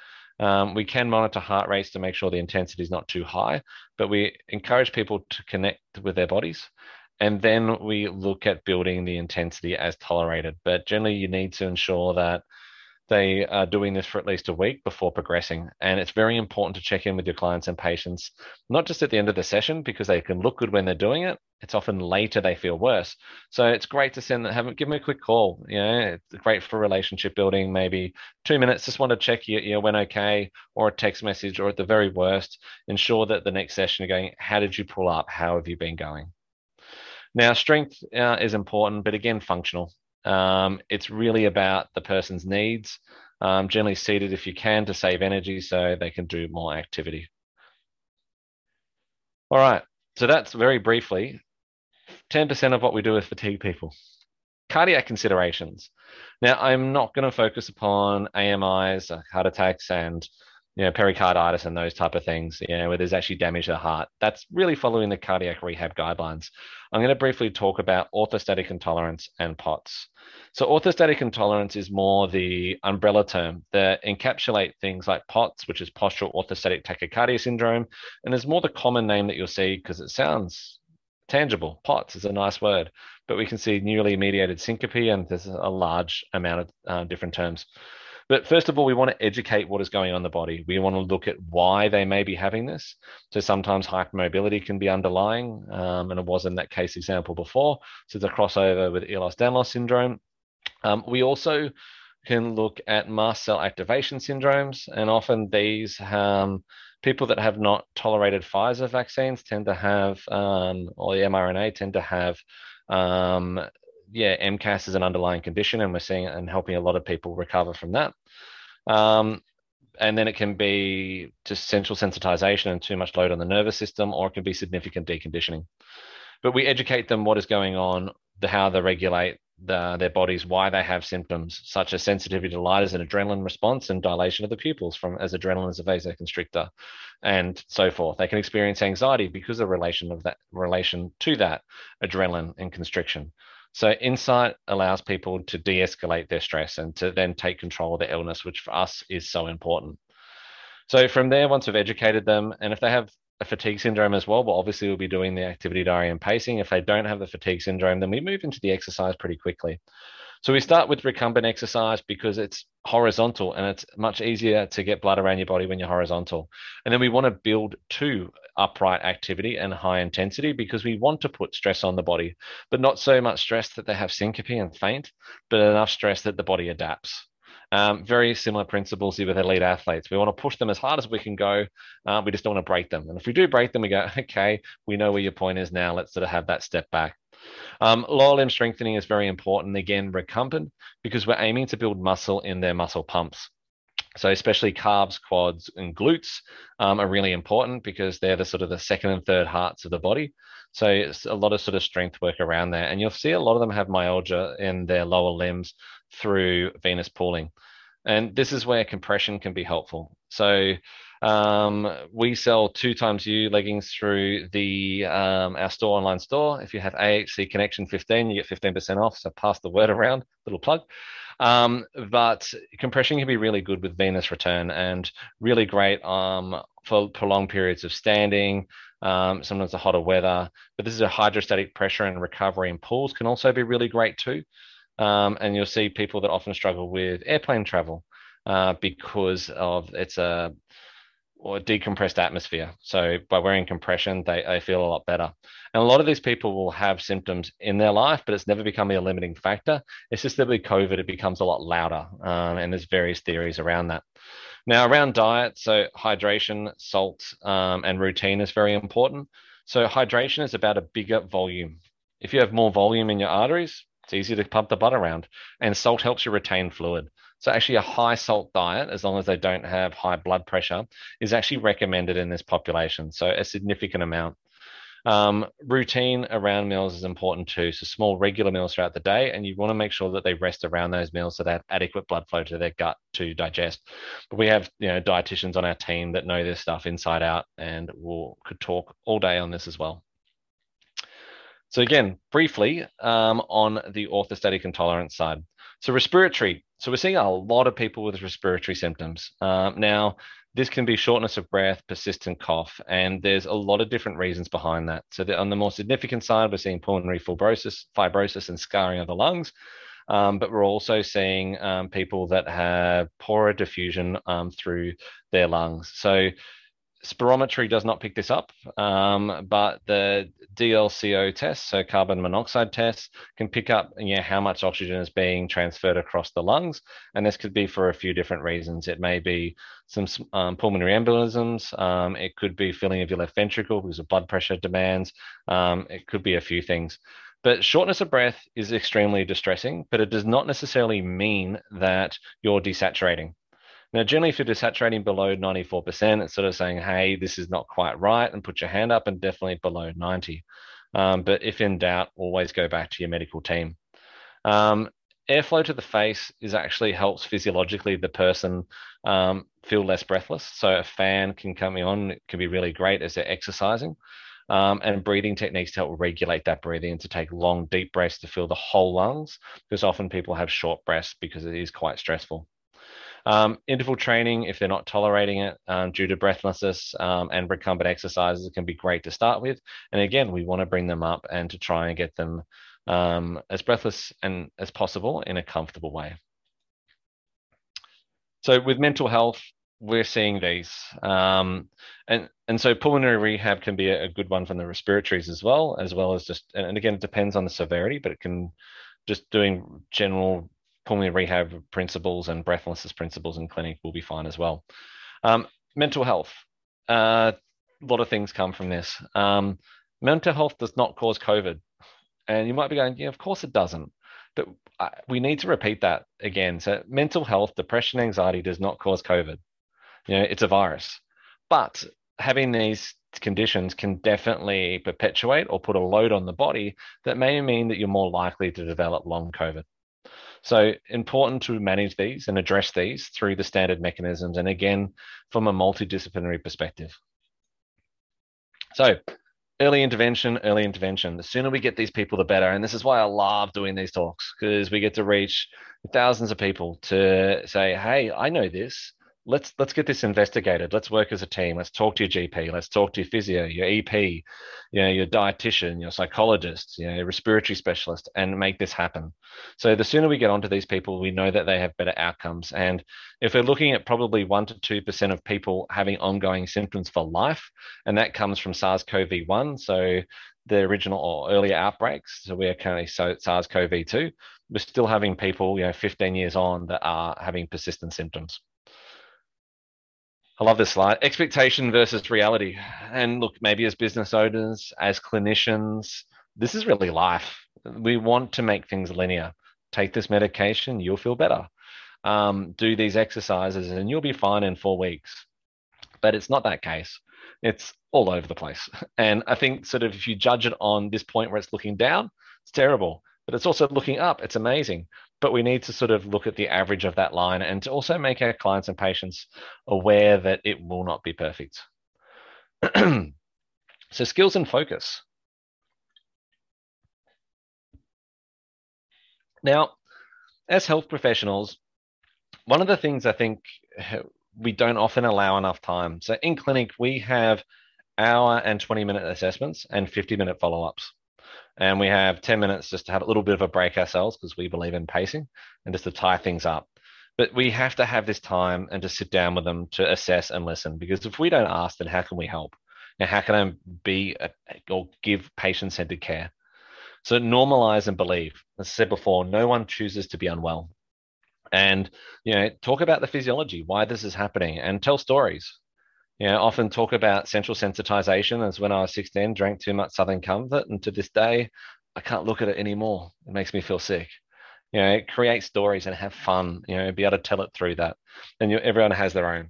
Um, we can monitor heart rates to make sure the intensity is not too high, but we encourage people to connect with their bodies. And then we look at building the intensity as tolerated. But generally, you need to ensure that they are doing this for at least a week before progressing. And it's very important to check in with your clients and patients, not just at the end of the session because they can look good when they're doing it. It's often later they feel worse. So it's great to send them, have give them a quick call. You know, it's great for relationship building. Maybe two minutes, just want to check you, you went okay, or a text message, or at the very worst, ensure that the next session you're going, how did you pull up? How have you been going? Now, strength uh, is important, but again, functional. Um, it's really about the person's needs. Um, generally seated if you can to save energy so they can do more activity. All right, so that's very briefly 10% of what we do with fatigue people. Cardiac considerations. Now, I'm not going to focus upon AMIs, uh, heart attacks, and you know, pericarditis and those type of things, you know, where there's actually damage to the heart. That's really following the cardiac rehab guidelines. I'm going to briefly talk about orthostatic intolerance and POTS. So orthostatic intolerance is more the umbrella term that encapsulate things like POTS, which is postural orthostatic tachycardia syndrome, and is more the common name that you'll see because it sounds tangible. POTS is a nice word, but we can see neurally mediated syncope, and there's a large amount of uh, different terms. But first of all, we want to educate what is going on in the body. We want to look at why they may be having this. So sometimes hypermobility can be underlying, um, and it was in that case example before. So the crossover with Ehlers-Danlos syndrome. Um, we also can look at mast cell activation syndromes, and often these um, people that have not tolerated Pfizer vaccines tend to have, um, or the mRNA tend to have um, yeah, MCAS is an underlying condition, and we're seeing and helping a lot of people recover from that. Um, and then it can be just central sensitization and too much load on the nervous system, or it can be significant deconditioning. But we educate them what is going on, the how they regulate the, their bodies, why they have symptoms such as sensitivity to light as an adrenaline response and dilation of the pupils from as adrenaline as a vasoconstrictor, and so forth. They can experience anxiety because of relation of that relation to that adrenaline and constriction. So insight allows people to de-escalate their stress and to then take control of their illness, which for us is so important. So from there, once we've educated them, and if they have a fatigue syndrome as well, well, obviously we'll be doing the activity diary and pacing. If they don't have the fatigue syndrome, then we move into the exercise pretty quickly. So we start with recumbent exercise because it's horizontal and it's much easier to get blood around your body when you're horizontal. And then we want to build to upright activity and high intensity because we want to put stress on the body, but not so much stress that they have syncope and faint, but enough stress that the body adapts. Um, very similar principles here with elite athletes. We want to push them as hard as we can go. Uh, we just don't want to break them. And if we do break them, we go, okay, we know where your point is now. Let's sort of have that step back. Um, lower limb strengthening is very important. Again, recumbent because we're aiming to build muscle in their muscle pumps. So especially calves, quads, and glutes um, are really important because they're the sort of the second and third hearts of the body. So it's a lot of sort of strength work around there, and you'll see a lot of them have myalgia in their lower limbs through venous pooling, and this is where compression can be helpful. So um, we sell 2XU leggings through the um, our store online store. If you have AHC Connection 15, you get 15% off. So pass the word around. Little plug. Um, but compression can be really good with venous return and really great um, for prolonged periods of standing. Um, sometimes the hotter weather, but this is a hydrostatic pressure and recovery in pools can also be really great too. Um, and you'll see people that often struggle with airplane travel uh, because of it's a or decompressed atmosphere. So by wearing compression, they, they feel a lot better. And a lot of these people will have symptoms in their life, but it's never become a limiting factor. It's just that with COVID, it becomes a lot louder. Um, and there's various theories around that. Now, around diet, so hydration, salt, um, and routine is very important. So hydration is about a bigger volume. If you have more volume in your arteries, it's easier to pump the blood around. And salt helps you retain fluid. So actually a high salt diet, as long as they don't have high blood pressure, is actually recommended in this population. So a significant amount. Um, routine around meals is important too. So small regular meals throughout the day, and you want to make sure that they rest around those meals so they have adequate blood flow to their gut to digest. But we have you know dietitians on our team that know this stuff inside out, and will could talk all day on this as well. So again, briefly um, on the orthostatic intolerance side. So respiratory. So we're seeing a lot of people with respiratory symptoms. Um, now, this can be shortness of breath, persistent cough, and there's a lot of different reasons behind that. So the, on the more significant side, we're seeing pulmonary fibrosis, fibrosis and scarring of the lungs. Um, but we're also seeing um, people that have poorer diffusion um, through their lungs. So spirometry does not pick this up, um, but the DLCO test, so carbon monoxide test, can pick up you know, how much oxygen is being transferred across the lungs. And this could be for a few different reasons. It may be some um, pulmonary embolisms. Um, it could be filling of your left ventricle because of blood pressure demands. Um, it could be a few things. But shortness of breath is extremely distressing, but it does not necessarily mean that you're desaturating. Now, generally, if you're desaturating below 94%, it's sort of saying, hey, this is not quite right, and put your hand up, and definitely below 90. Um, but if in doubt, always go back to your medical team. Um, airflow to the face is actually helps physiologically the person um, feel less breathless. So a fan can come on, it can be really great as they're exercising. Um, and breathing techniques to help regulate that breathing and to take long, deep breaths to fill the whole lungs, because often people have short breaths because it is quite stressful. Um, interval training, if they're not tolerating it um, due to breathlessness um, and recumbent exercises, can be great to start with. And again, we want to bring them up and to try and get them um, as breathless and as possible in a comfortable way. So with mental health, we're seeing these, um, and and so pulmonary rehab can be a, a good one from the respiratories as well, as well as just and again it depends on the severity, but it can just doing general pulmonary rehab principles and breathlessness principles in clinic will be fine as well. Um, mental health. Uh, a lot of things come from this. Um, mental health does not cause COVID. And you might be going, yeah, of course it doesn't. But we need to repeat that again. So, mental health, depression, anxiety does not cause COVID. You know, it's a virus. But having these conditions can definitely perpetuate or put a load on the body that may mean that you're more likely to develop long COVID. So important to manage these and address these through the standard mechanisms. And again, from a multidisciplinary perspective. So early intervention, early intervention. The sooner we get these people, the better. And this is why I love doing these talks because we get to reach thousands of people to say, hey, I know this let's let's get this investigated. Let's work as a team. Let's talk to your GP. Let's talk to your physio, your EP, you know, your dietitian, your psychologist, you know, your respiratory specialist, and make this happen. So the sooner we get onto these people, we know that they have better outcomes. And if we're looking at probably one to two percent of people having ongoing symptoms for life, and that comes from SARS-CoV-1, so the original or earlier outbreaks. So we're currently so SARS-CoV-2. We're still having people, you know, 15 years on that are having persistent symptoms. I love this slide. Expectation versus reality. And look, maybe as business owners, as clinicians, this is really life. We want to make things linear. Take this medication, you'll feel better. Um, do these exercises, and you'll be fine in four weeks. But it's not that case. It's all over the place. And I think, sort of, if you judge it on this point where it's looking down, it's terrible. But it's also looking up, it's amazing but we need to sort of look at the average of that line and to also make our clients and patients aware that it will not be perfect. so, skills and focus. Now, as health professionals, one of the things I think we don't often allow enough time. So, in clinic, we have hour and 20 minute assessments and 50 minute follow ups and we have 10 minutes just to have a little bit of a break ourselves because we believe in pacing and just to tie things up. But we have to have this time and to sit down with them to assess and listen because if we don't ask, then how can we help? Now, how can I be a, or give patient centered care? So normalize and believe. As I said before, no one chooses to be unwell. And you know, talk about the physiology, why this is happening, and tell stories you know, often talk about central sensitization as when I was 16, drank too much Southern Comfort. And to this day, I can't look at it anymore. It makes me feel sick. You know, create stories and have fun, you know, be able to tell it through that. And you, everyone has their own.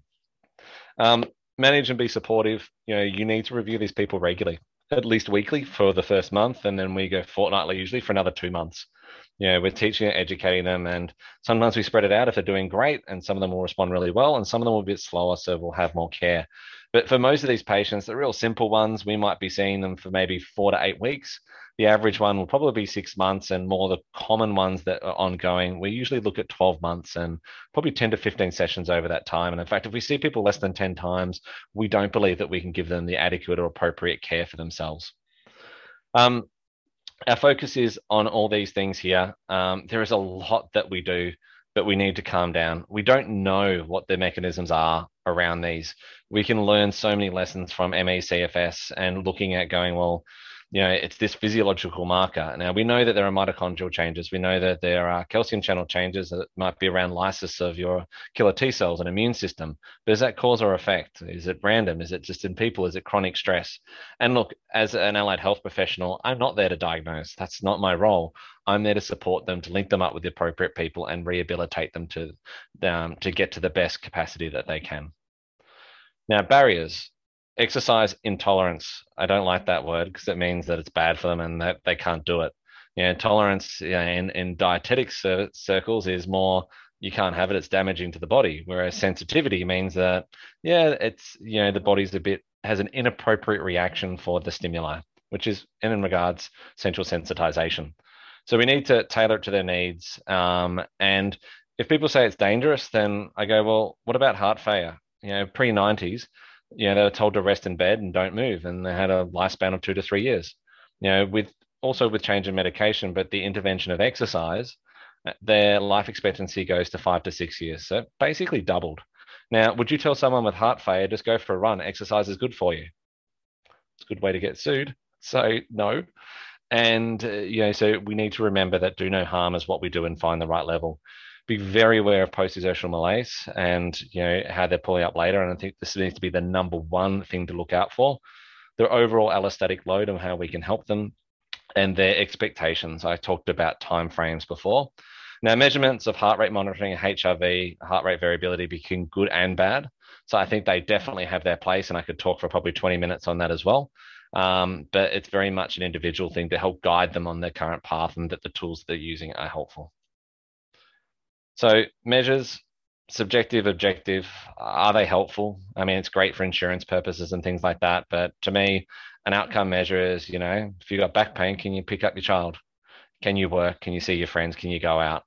Um, manage and be supportive. You know, you need to review these people regularly, at least weekly for the first month. And then we go fortnightly, usually for another two months. You know, we're teaching and educating them, and sometimes we spread it out if they're doing great, and some of them will respond really well, and some of them will be a bit slower, so we'll have more care. But for most of these patients, the real simple ones, we might be seeing them for maybe four to eight weeks. The average one will probably be six months, and more the common ones that are ongoing, we usually look at 12 months and probably 10 to 15 sessions over that time. And in fact, if we see people less than 10 times, we don't believe that we can give them the adequate or appropriate care for themselves. Um, our focus is on all these things here. Um, there is a lot that we do but we need to calm down. We don't know what the mechanisms are around these. We can learn so many lessons from ME/CFS and looking at going, well, you know, it's this physiological marker. Now we know that there are mitochondrial changes. We know that there are calcium channel changes that might be around lysis of your killer T cells and immune system. But is that cause or effect? Is it random? Is it just in people? Is it chronic stress? And look, as an allied health professional, I'm not there to diagnose. That's not my role. I'm there to support them, to link them up with the appropriate people, and rehabilitate them to um, to get to the best capacity that they can. Now, barriers exercise intolerance. I don't like that word because it means that it's bad for them and that they can't do it. You know, tolerance in, in dietetic circles is more you can't have it, it's damaging to the body. Whereas sensitivity means that, yeah, it's, you know, the body's a bit, has an inappropriate reaction for the stimuli, which is in regards central sensitization. So we need to tailor it to their needs. Um, and if people say it's dangerous, then I go, well, what about heart failure? You know, pre 90s, you know, they were told to rest in bed and don't move, and they had a lifespan of two to three years. You know, with also with change in medication, but the intervention of exercise, uh, their life expectancy goes to five to six years. So basically doubled. Now, would you tell someone with heart failure just go for a run? Exercise is good for you. It's a good way to get sued. So no. And uh, you know, so we need to remember that do no harm is what we do and find the right level be very aware of post-exertional malaise and you know how they're pulling up later. And I think this needs to be the number one thing to look out for. Their overall allostatic load and how we can help them, and their expectations. I talked about time frames before. Now, measurements of heart rate monitoring, HRV, heart rate variability become good and bad. So I think they definitely have their place, and I could talk for probably 20 minutes on that as well. Um, but it's very much an individual thing to help guide them on their current path and that the tools they're using are helpful. So measures, subjective, objective, are they helpful? I mean, it's great for insurance purposes and things like that. But to me, an outcome measure is, you know, if you've got back pain, can you pick up your child? Can you work? Can you see your friends? Can you go out?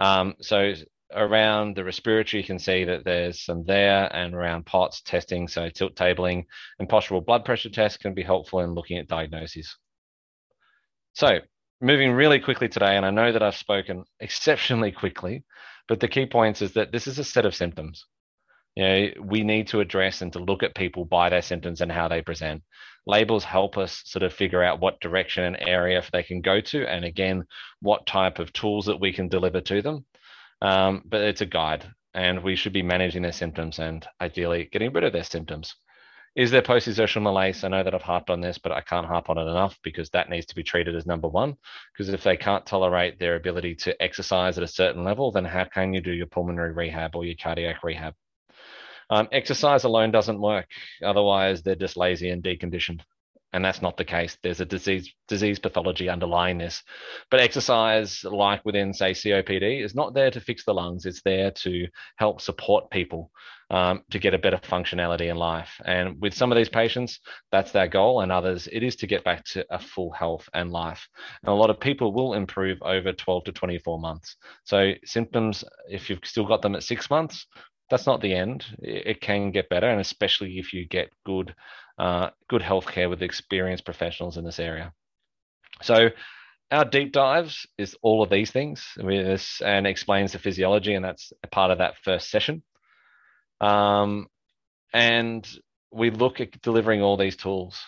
Um, so around the respiratory, you can see that there's some there, and around POTS testing, so tilt tabling and postural blood pressure tests can be helpful in looking at diagnoses. So moving really quickly today, and I know that I've spoken exceptionally quickly, but the key points is that this is a set of symptoms. You know, we need to address and to look at people by their symptoms and how they present. Labels help us sort of figure out what direction and area they can go to, and again, what type of tools that we can deliver to them. Um, but it's a guide, and we should be managing their symptoms and ideally getting rid of their symptoms. Is there post-exertional malaise? I know that I've harped on this, but I can't harp on it enough because that needs to be treated as number one. Because if they can't tolerate their ability to exercise at a certain level, then how can you do your pulmonary rehab or your cardiac rehab? Um, exercise alone doesn't work. Otherwise, they're just lazy and deconditioned and that's not the case. There's a disease disease pathology underlying this. But exercise, like within say COPD, is not there to fix the lungs. It's there to help support people um, to get a better functionality in life. And with some of these patients, that's their goal, and others, it is to get back to a full health and life. And a lot of people will improve over 12 to 24 months. So symptoms, if you've still got them at six months, that's not the end. It can get better, and especially if you get good, uh, good healthcare with experienced professionals in this area. So, our deep dives is all of these things and explains the physiology, and that's a part of that first session. Um, and we look at delivering all these tools.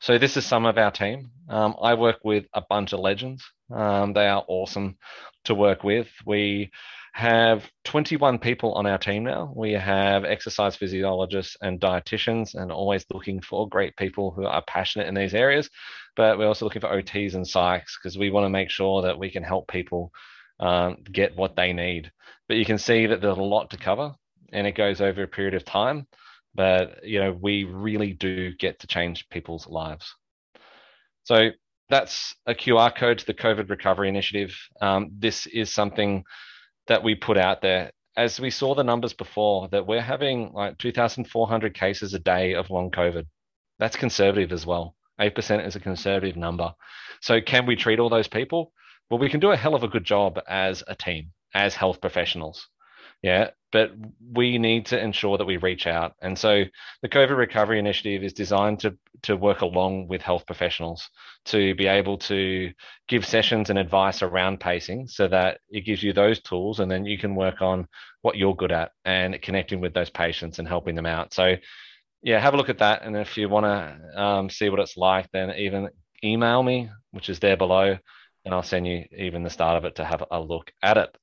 So this is some of our team. Um, I work with a bunch of legends. Um, they are awesome to work with. We have 21 people on our team now. We have exercise physiologists and dietitians, and always looking for great people who are passionate in these areas. But we're also looking for OTs and psychs because we want to make sure that we can help people um, get what they need. But you can see that there's a lot to cover, and it goes over a period of time. But you know, we really do get to change people's lives. So that's a QR code to the COVID Recovery Initiative. Um, this is something that we put out there. As we saw the numbers before, that we're having like 2,400 cases a day of long COVID. That's conservative as well. 8% is a conservative number. So, can we treat all those people? Well, we can do a hell of a good job as a team, as health professionals. Yeah, but we need to ensure that we reach out. And so the COVID Recovery Initiative is designed to, to work along with health professionals to be able to give sessions and advice around pacing so that it gives you those tools and then you can work on what you're good at and connecting with those patients and helping them out. So, yeah, have a look at that. And if you want to um, see what it's like, then even email me, which is there below, and I'll send you even the start of it to have a look at it.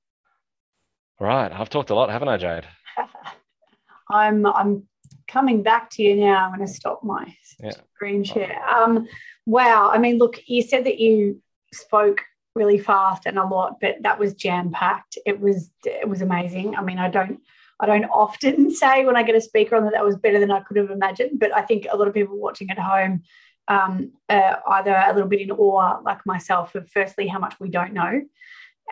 Right, I've talked a lot, haven't I, Jade? I'm I'm coming back to you now. I'm going to stop my yeah. screen share. Um, wow, I mean, look, you said that you spoke really fast and a lot, but that was jam packed. It was it was amazing. I mean, I don't I don't often say when I get a speaker on that that was better than I could have imagined, but I think a lot of people watching at home um, uh, either a little bit in awe, like myself, of firstly how much we don't know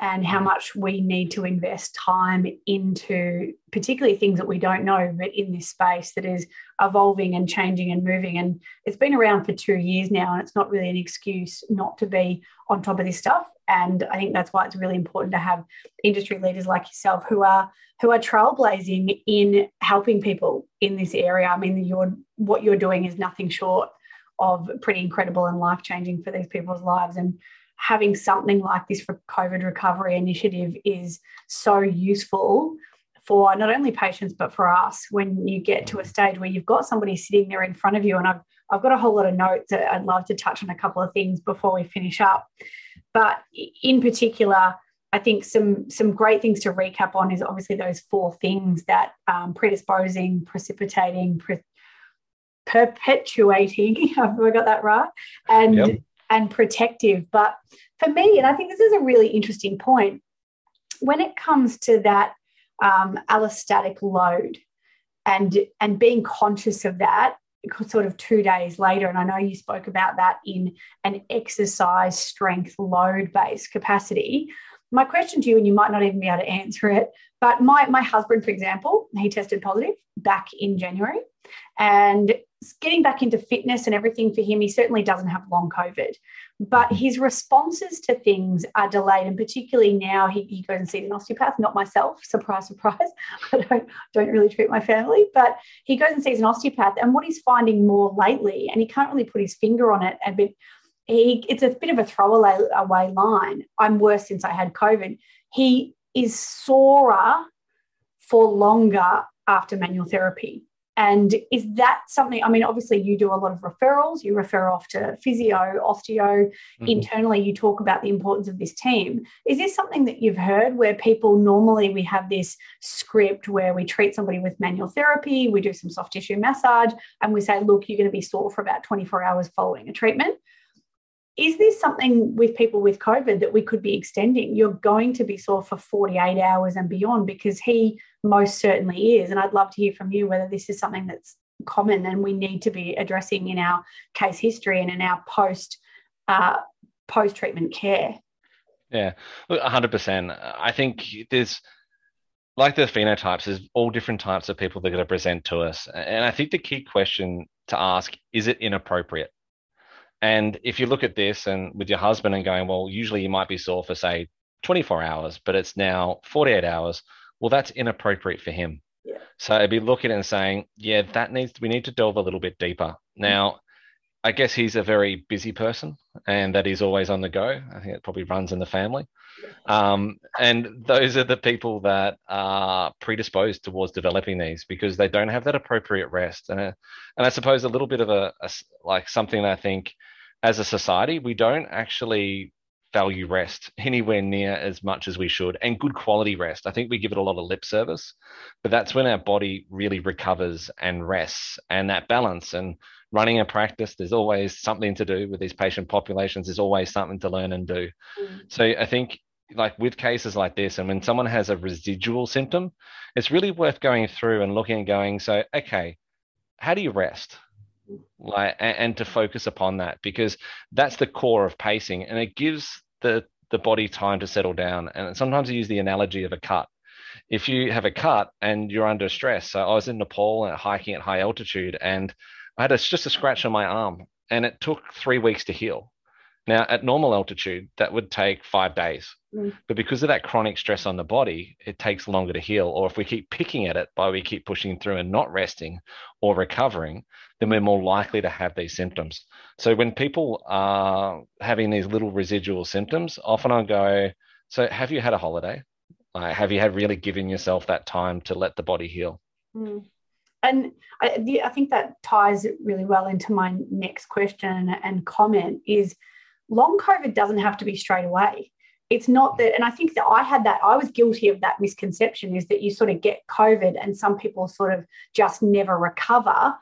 and how mm. much we need to invest time into particularly things that we don't know, but in this space that is evolving and changing and moving. And it's been around for two years now, and it's not really an excuse not to be on top of this stuff. And I think that's why it's really important to have industry leaders like yourself who are who are trailblazing in helping people in this area. I mean, you're what you're doing is nothing short of pretty incredible and life changing for these people's lives. And having something like this for COVID recovery initiative is so useful for not only patients but for us. When you get to a stage where you've got somebody sitting there in front of you and I've I've got a whole lot of notes that I'd love to touch on a couple of things before we finish up. But in particular I think some some great things to recap on is obviously those four things that um, predisposing precipitating pre- perpetuating have I got that right? And yep and protective. But for me, and I think this is a really interesting point, when it comes to that um, allostatic load and and being conscious of that sort of two days later and i know you spoke about that in an exercise strength load based capacity my question to you and you might not even be able to answer it but my my husband for example he tested positive back in january and getting back into fitness and everything for him, he certainly doesn't have long COVID, but mm-hmm. his responses to things are delayed. And particularly now, he, he goes and sees an osteopath, not myself, surprise, surprise. I don't, don't really treat my family, but he goes and sees an osteopath. And what he's finding more lately, and he can't really put his finger on it, and he, it's a bit of a throwaway away line. I'm worse since I had COVID. He is sorer for longer after manual therapy. And is that something? I mean, obviously, you do a lot of referrals, you refer off to physio, osteo. Mm-hmm. Internally, you talk about the importance of this team. Is this something that you've heard where people normally we have this script where we treat somebody with manual therapy, we do some soft tissue massage, and we say, look, you're going to be sore for about 24 hours following a treatment? Is this something with people with COVID that we could be extending? You're going to be sore for 48 hours and beyond because he most certainly is. And I'd love to hear from you whether this is something that's common and we need to be addressing in our case history and in our post uh, post treatment care. Yeah, hundred percent. I think there's like the phenotypes. There's all different types of people that are going to present to us, and I think the key question to ask is it inappropriate and if you look at this and with your husband and going, well, usually you might be sore for say 24 hours, but it's now 48 hours. Well, that's inappropriate for him. Yeah. So I'd be looking and saying, yeah, that needs we need to delve a little bit deeper. Now, I guess he's a very busy person and that he's always on the go. I think it probably runs in the family. Um, and those are the people that are predisposed towards developing these because they don't have that appropriate rest. And, and I suppose a little bit of a, a like something I think as a society, we don't actually value rest anywhere near as much as we should and good quality rest. I think we give it a lot of lip service, but that's when our body really recovers and rests and that balance. And running a practice, there's always something to do with these patient populations, there's always something to learn and do. Mm. So I think like with cases like this, and when someone has a residual symptom, it's really worth going through and looking and going, so, okay, how do you rest? Like and, and to focus upon that because that's the core of pacing and it gives the the body time to settle down and sometimes I use the analogy of a cut if you have a cut and you're under stress so I was in Nepal uh, hiking at high altitude and I had a, just a scratch on my arm and it took three weeks to heal now, at normal altitude, that would take five days. Mm. But because of that chronic stress on the body, it takes longer to heal. Or if we keep picking at it by we keep pushing through and not resting or recovering, then we're more likely to have these symptoms. So when people are having these little residual symptoms, often I go, So have you had a holiday? Like, have you had really given yourself that time to let the body heal? Mm. And I, I think that ties really well into my next question and comment is long COVID doesn't have to be straight away. It's not that, and I think that I had that, I was guilty of that misconception is that you sort of get COVID and some people sort of just never recover.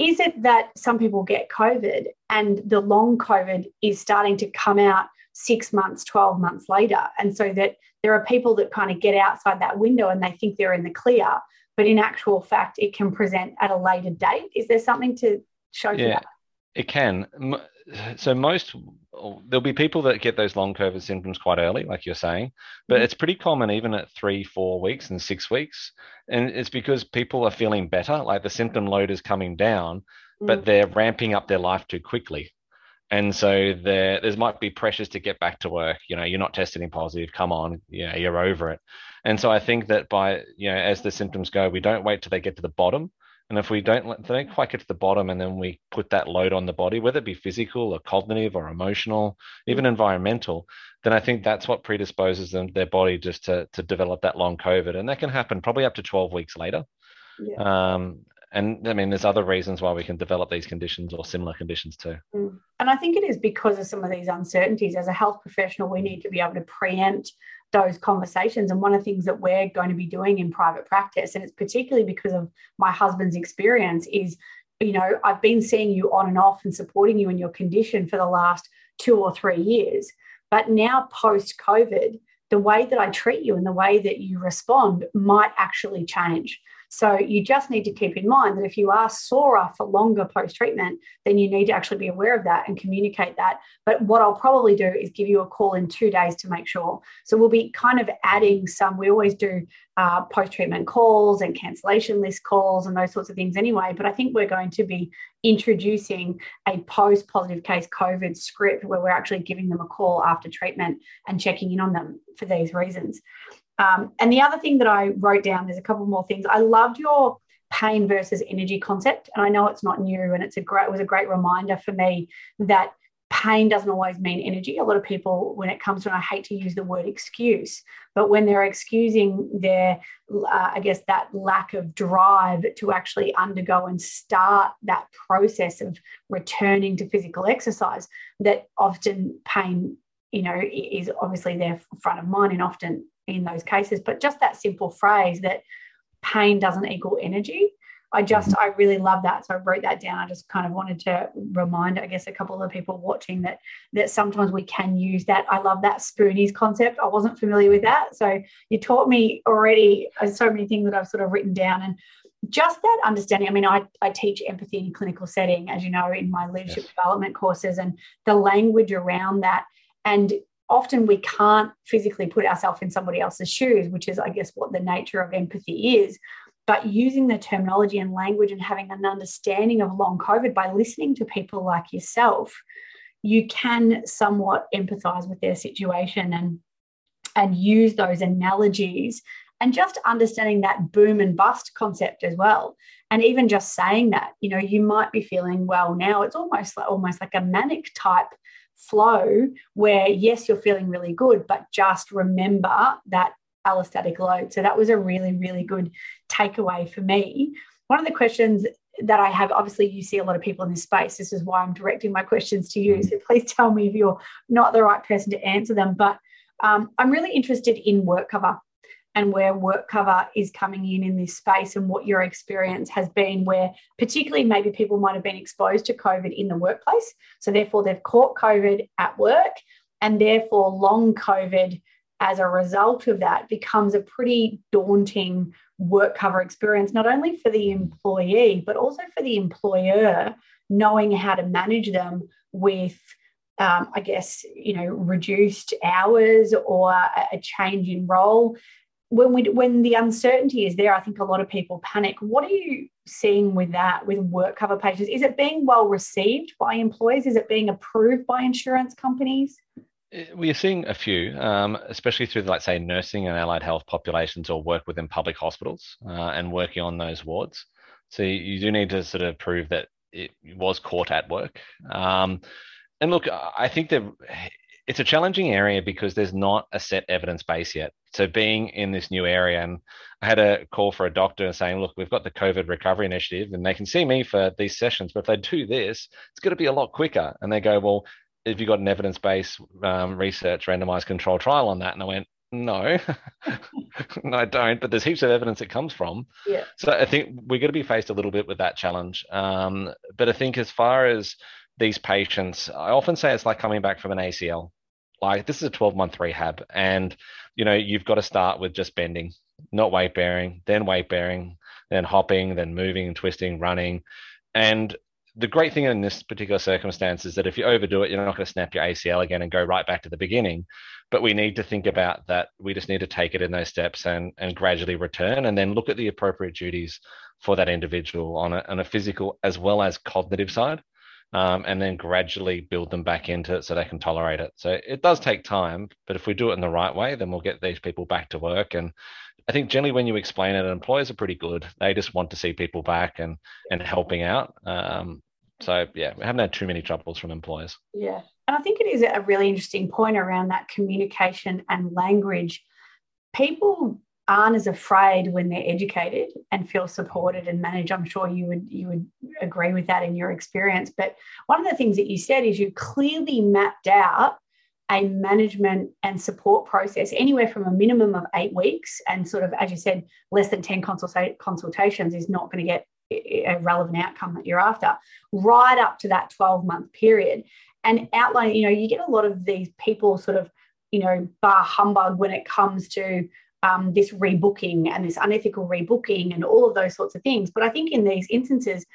Is it that some people get COVID and the long COVID is starting to come out six months, 12 months later? And so that there are people that kind of get outside that window and they think they're in the clear, but in actual fact, it can present at a later date. Is there something to show yeah, that? It can so most there'll be people that get those long COVID symptoms quite early, like you're saying, but mm-hmm. it's pretty common even at three, four weeks and six weeks. And it's because people are feeling better, like the symptom load is coming down, mm-hmm. but they're ramping up their life too quickly. And so there, there might be pressures to get back to work. You know, you're not testing positive. Come on, yeah, you're over it. And so I think that by you know, as the symptoms go, we don't wait till they get to the bottom and if we don't, they don't quite get to the bottom, and then we put that load on the body, whether it be physical or cognitive or emotional, even environmental, then I think that's what predisposes them, their body just to to develop that long COVID, and that can happen probably up to 12 weeks later. Yeah. Um, and I mean, there's other reasons why we can develop these conditions or similar conditions too. Mm. And I think it is because of some of these uncertainties. As a health professional, we need to be able to preempt those conversations. And one of the things that we're going to be doing in private practice, and it's particularly because of my husband's experience, is you know, I've been seeing you on and off and supporting you in your condition for the last two or three years. But now, post COVID, the way that I treat you and the way that you respond might actually change. So you just need to keep in mind that if you are sorer for longer post treatment, then you need to actually be aware of that and communicate that. But what I'll probably do is give you a call in two days to make sure. So we'll be kind of adding some, we always do uh, post treatment calls and cancellation list calls and those sorts of things anyway. But I think we're going to be introducing a post positive case COVID script where we're actually giving them a call after treatment and checking in on them for these reasons. Um, and the other thing that I wrote down, there's a couple more things. I loved your pain versus energy concept, and I know it's not new, and it's a great it was a great reminder for me that pain doesn't always mean energy. A lot of people, when it comes to, and I hate to use the word excuse, but when they're excusing their, uh, I guess, that lack of drive to actually undergo and start that process of returning to physical exercise, that often pain, you know, is obviously there front of mind and often in those cases. But just that simple phrase that pain doesn't equal energy. I just, mm-hmm. I really love that. So I wrote that down. I just kind of wanted to remind, I guess, a couple of people watching that that sometimes we can use that. I love that spoonies concept. I wasn't familiar with that. So you taught me already uh, so many things that I've sort of written down. And just that understanding. I mean, I, I teach empathy in a clinical setting, as you know, in my leadership yes. development courses, and the language around that. And often we can't physically put ourselves in somebody else's shoes, which is, I guess, what the nature of empathy is. But using the terminology and language and having an understanding of long COVID by listening to people like yourself, you can somewhat empathize with their situation and and use those analogies and just understanding that boom and bust concept as well and even just saying that you know you might be feeling well now it's almost like almost like a manic type flow where, yes, you're feeling really good, but just remember that allostatic load. So that was a really, really good takeaway for me. One of the questions that I have, obviously, you see a lot of people in this space. This is why I'm directing my questions to you. So please tell me if you're not the right person to answer them. But um, I'm really interested in work cover and where work cover is coming in in this space and what your experience has been where particularly maybe people might have been exposed to covid in the workplace so therefore they've caught covid at work and therefore long covid as a result of that becomes a pretty daunting work cover experience, not only for the employee, but also for the employer, knowing how to manage them with um, I guess, you know, reduced hours or a change in role. When we when the uncertainty is there, I think a lot of people panic. What are you seeing with that with work cover patients? Is it being well received by employers? Is it being approved by insurance companies? Eh, we are seeing a few, um, especially through, like, say, nursing and allied health populations or work within public hospitals uh, and working on those wards. So you do need to sort of prove that it was caught at work. Um, and look, I think that it's a challenging area because there's not a set evidence base yet. So being in this new area, and I had a call for a doctor saying, "Look, we've got the COVID recovery initiative, and they can see me for these sessions, but if they do this, it's going to be a lot quicker." And they go, "Well, have you got an evidence-based um, research randomized control trial on that?" And I went, no, no, I don't. But there's heaps of evidence it comes from. Yeah. So I think we're going to be faced a little bit with that challenge. Um, but I think as far as these patients, I often say it's like coming back from an ACL. Like this is a 12 month rehab, and you know you've got to start with just bending, not weight bearing, then weight bearing, then hopping, then moving, and twisting, running, and the great thing in this particular circumstance is that if you overdo it, you're not going to snap your ACL again and go right back to the beginning. But we need to think about that. We just need to take it in those steps and and gradually return, and then look at the appropriate duties for that individual on a, on a physical as well as cognitive side um, and then gradually build them back into it so they can tolerate it. So it does take time, but if we do it in the right way, then we'll get these people back to work. And I think generally when you explain it, employers are pretty good. They just want to see people back and and helping out. Um, so yeah, we haven't had too many troubles from employers. Yeah, and I think it is a really interesting point around that communication and language. People aren't as afraid when they're educated and feel supported and managed. I'm sure you would you would agree with that in your experience. But one of the things that you said is you clearly mapped out a management and support process anywhere from a minimum of eight weeks and sort of as you said less than 10 consulta- consultations is not going to get a relevant outcome that you're after right up to that 12 month period and outline you know you get a lot of these people sort of you know bar humbug when it comes to um, this rebooking and this unethical rebooking and all of those sorts of things. But I think in these instances,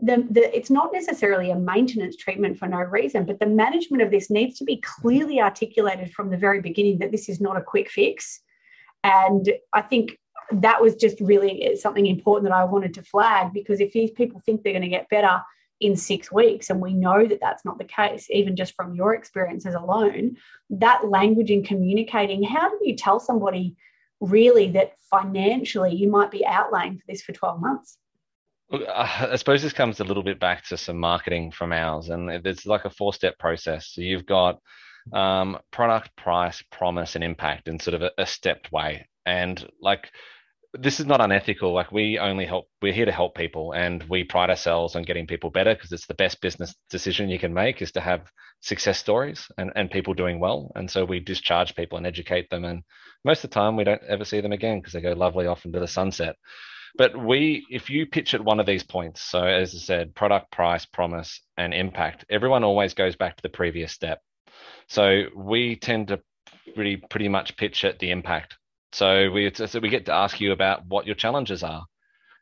the, the, it's not necessarily a maintenance treatment for no reason, but the management of this needs to be clearly articulated from the very beginning that this is not a quick fix. And I think that was just really something important that I wanted to flag because if these people think they're going to get better in six weeks, and we know that that's not the case, even just from your experiences alone, that language in communicating, how do you tell somebody? really that financially you might be outlaying for this for 12 months? I suppose this comes a little bit back to some marketing from ours, and it's like a four step process. So you've got um, product, price, promise, and impact in sort of a, a stepped way. And like, this is not unethical. Like, we only help, we're here to help people, and we pride ourselves on getting people better because it's the best business decision you can make is to have success stories and, and people doing well. And so we discharge people and educate them and most of the time we don't ever see them again because they go lovely off into the sunset. But we, if you pitch at one of these points, so as I said, product, price, promise, and impact, everyone always goes back to the previous step. So we tend to pretty pretty much pitch at the impact. So we so we get to ask you about what your challenges are.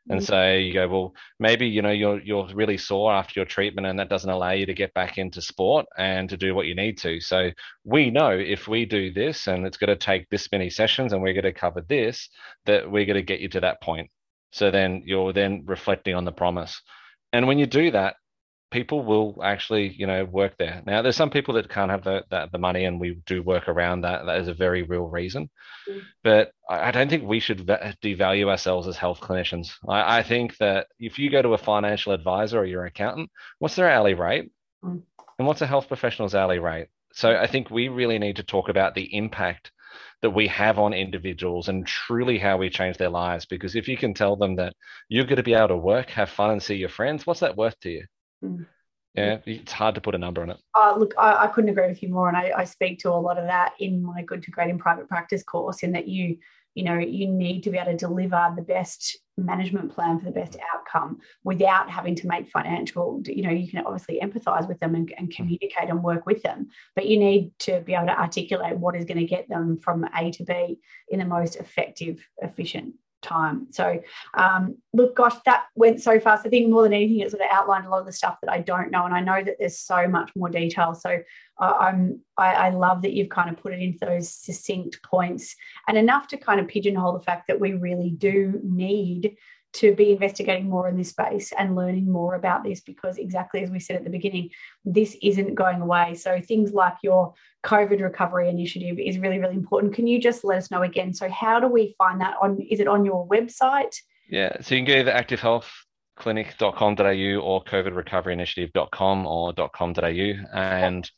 And mm-hmm. say you go well maybe you know you're you're really sore after your treatment and that doesn't allow you to get back into sport and to do what you need to. So we know if we do this and it's going to take this many sessions and we're going to cover this that we're going to get you to that point. So then you're then reflecting on the promise. And when you do that people will actually you know work there. Now there's some people that can't have the, the, the money and we do work around that. That is a very real reason. Mm. but I, I, don't think we should devalue ourselves as health clinicians. I, I, think that if you go to a financial advisor or your accountant what's their hourly rate? Mm. and what's a health professional's hourly rate? So i think we really need to talk about the impact that we have on individuals and truly how we change their lives. Because if you can tell them that you're going to be able to work have fun and see your friends what's that worth to you Mm. Yeah, it's hard to put a number on it. Uh, look, I, I couldn't agree with you more, and I, I, speak to a lot of that in my Good to Great in Private Practice course. In that you, you know, you need to be able to deliver the best management plan for the best outcome without having to make financial. You know, you can obviously empathise with them and, and communicate and work with them, but you need to be able to articulate what is going to get them from A to B in the most effective, efficient time. So, um, look, gosh, that went so fast. I think more than anything, it sort of outlined a lot of the stuff that I don't know, and I know that there's so much more detail. So, uh, I'm I, I, love that you've kind of put it into those succinct points and enough to kind of pigeonhole the fact that we really do need to be investigating more in this space and learning more about this because exactly as we said at the beginning this isn't going away. So things like your covid recovery initiative is really really important. Can you just let us know again? So how do we find that on is it on your website? Yeah so you can go to activehealthclinic.com.au or covidrecoveryinitiative.com or .com.au and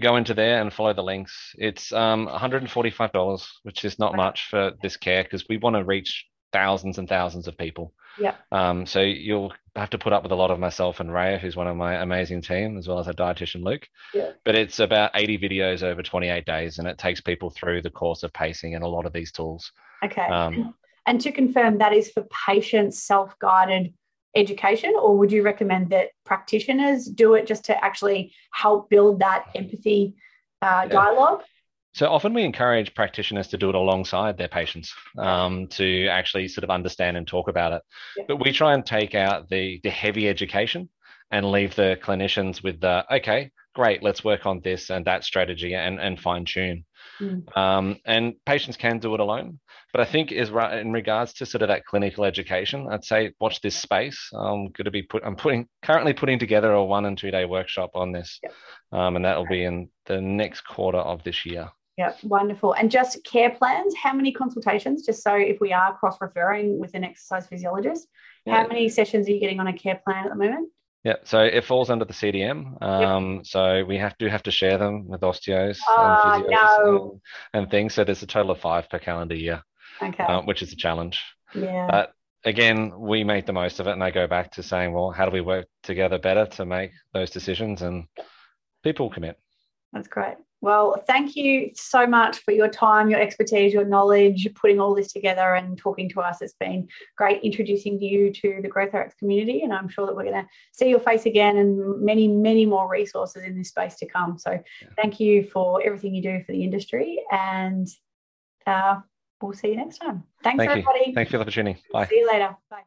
go into there and follow the links. It's um, $145 which is not much for this care because we want to reach thousands and thousands of people yeah. Um, so you'll have to put up with a lot of myself and Raya, who's one of my amazing team, as well as our dietitian Luke. Yeah. But it's about 80 videos over 28 days, and it takes people through the course of pacing and a lot of these tools. Okay. Um, and to confirm, that is for patients self-guided education, or would you recommend that practitioners do it just to actually help build that empathy uh, dialogue? So often we encourage practitioners to do it alongside their patients um, to actually sort of understand and talk about it. Yeah. But we try and take out the, the heavy education and leave the clinicians with the, okay, great, let's work on this and that strategy and, and fine tune. Mm. Um, and patients can do it alone. But I think is right in regards to sort of that clinical education, I'd say watch this space. I'm going to be put, I'm putting currently putting together a one and two day workshop on this. Um, and that will be in the next quarter of this year. Yeah, wonderful. And just care plans, how many consultations? Just so if we are cross referring with an exercise physiologist, yeah. how many sessions are you getting on a care plan at the moment? Yeah, so it falls under the CDM. Um, yep. So we have to have to share them with osteos oh, and, no. and, and, things. So there's a total of five per calendar year, okay. Uh, which is a challenge. Yeah. But again, we make the most of it, and I go back to saying, well, how do we work together better to make those decisions? And people commit. That's great. Well, thank you so much for your time, your expertise, your knowledge, putting all this together and talking to us. It's been great introducing you to the Growth RX community, and I'm sure that we're going to see your face again and many, many more resources in this space to come. So, thank you for everything you do for the industry, and uh, we'll see you next time. Thanks, thank everybody. You. Thanks for the opportunity. Bye. See you later. Bye.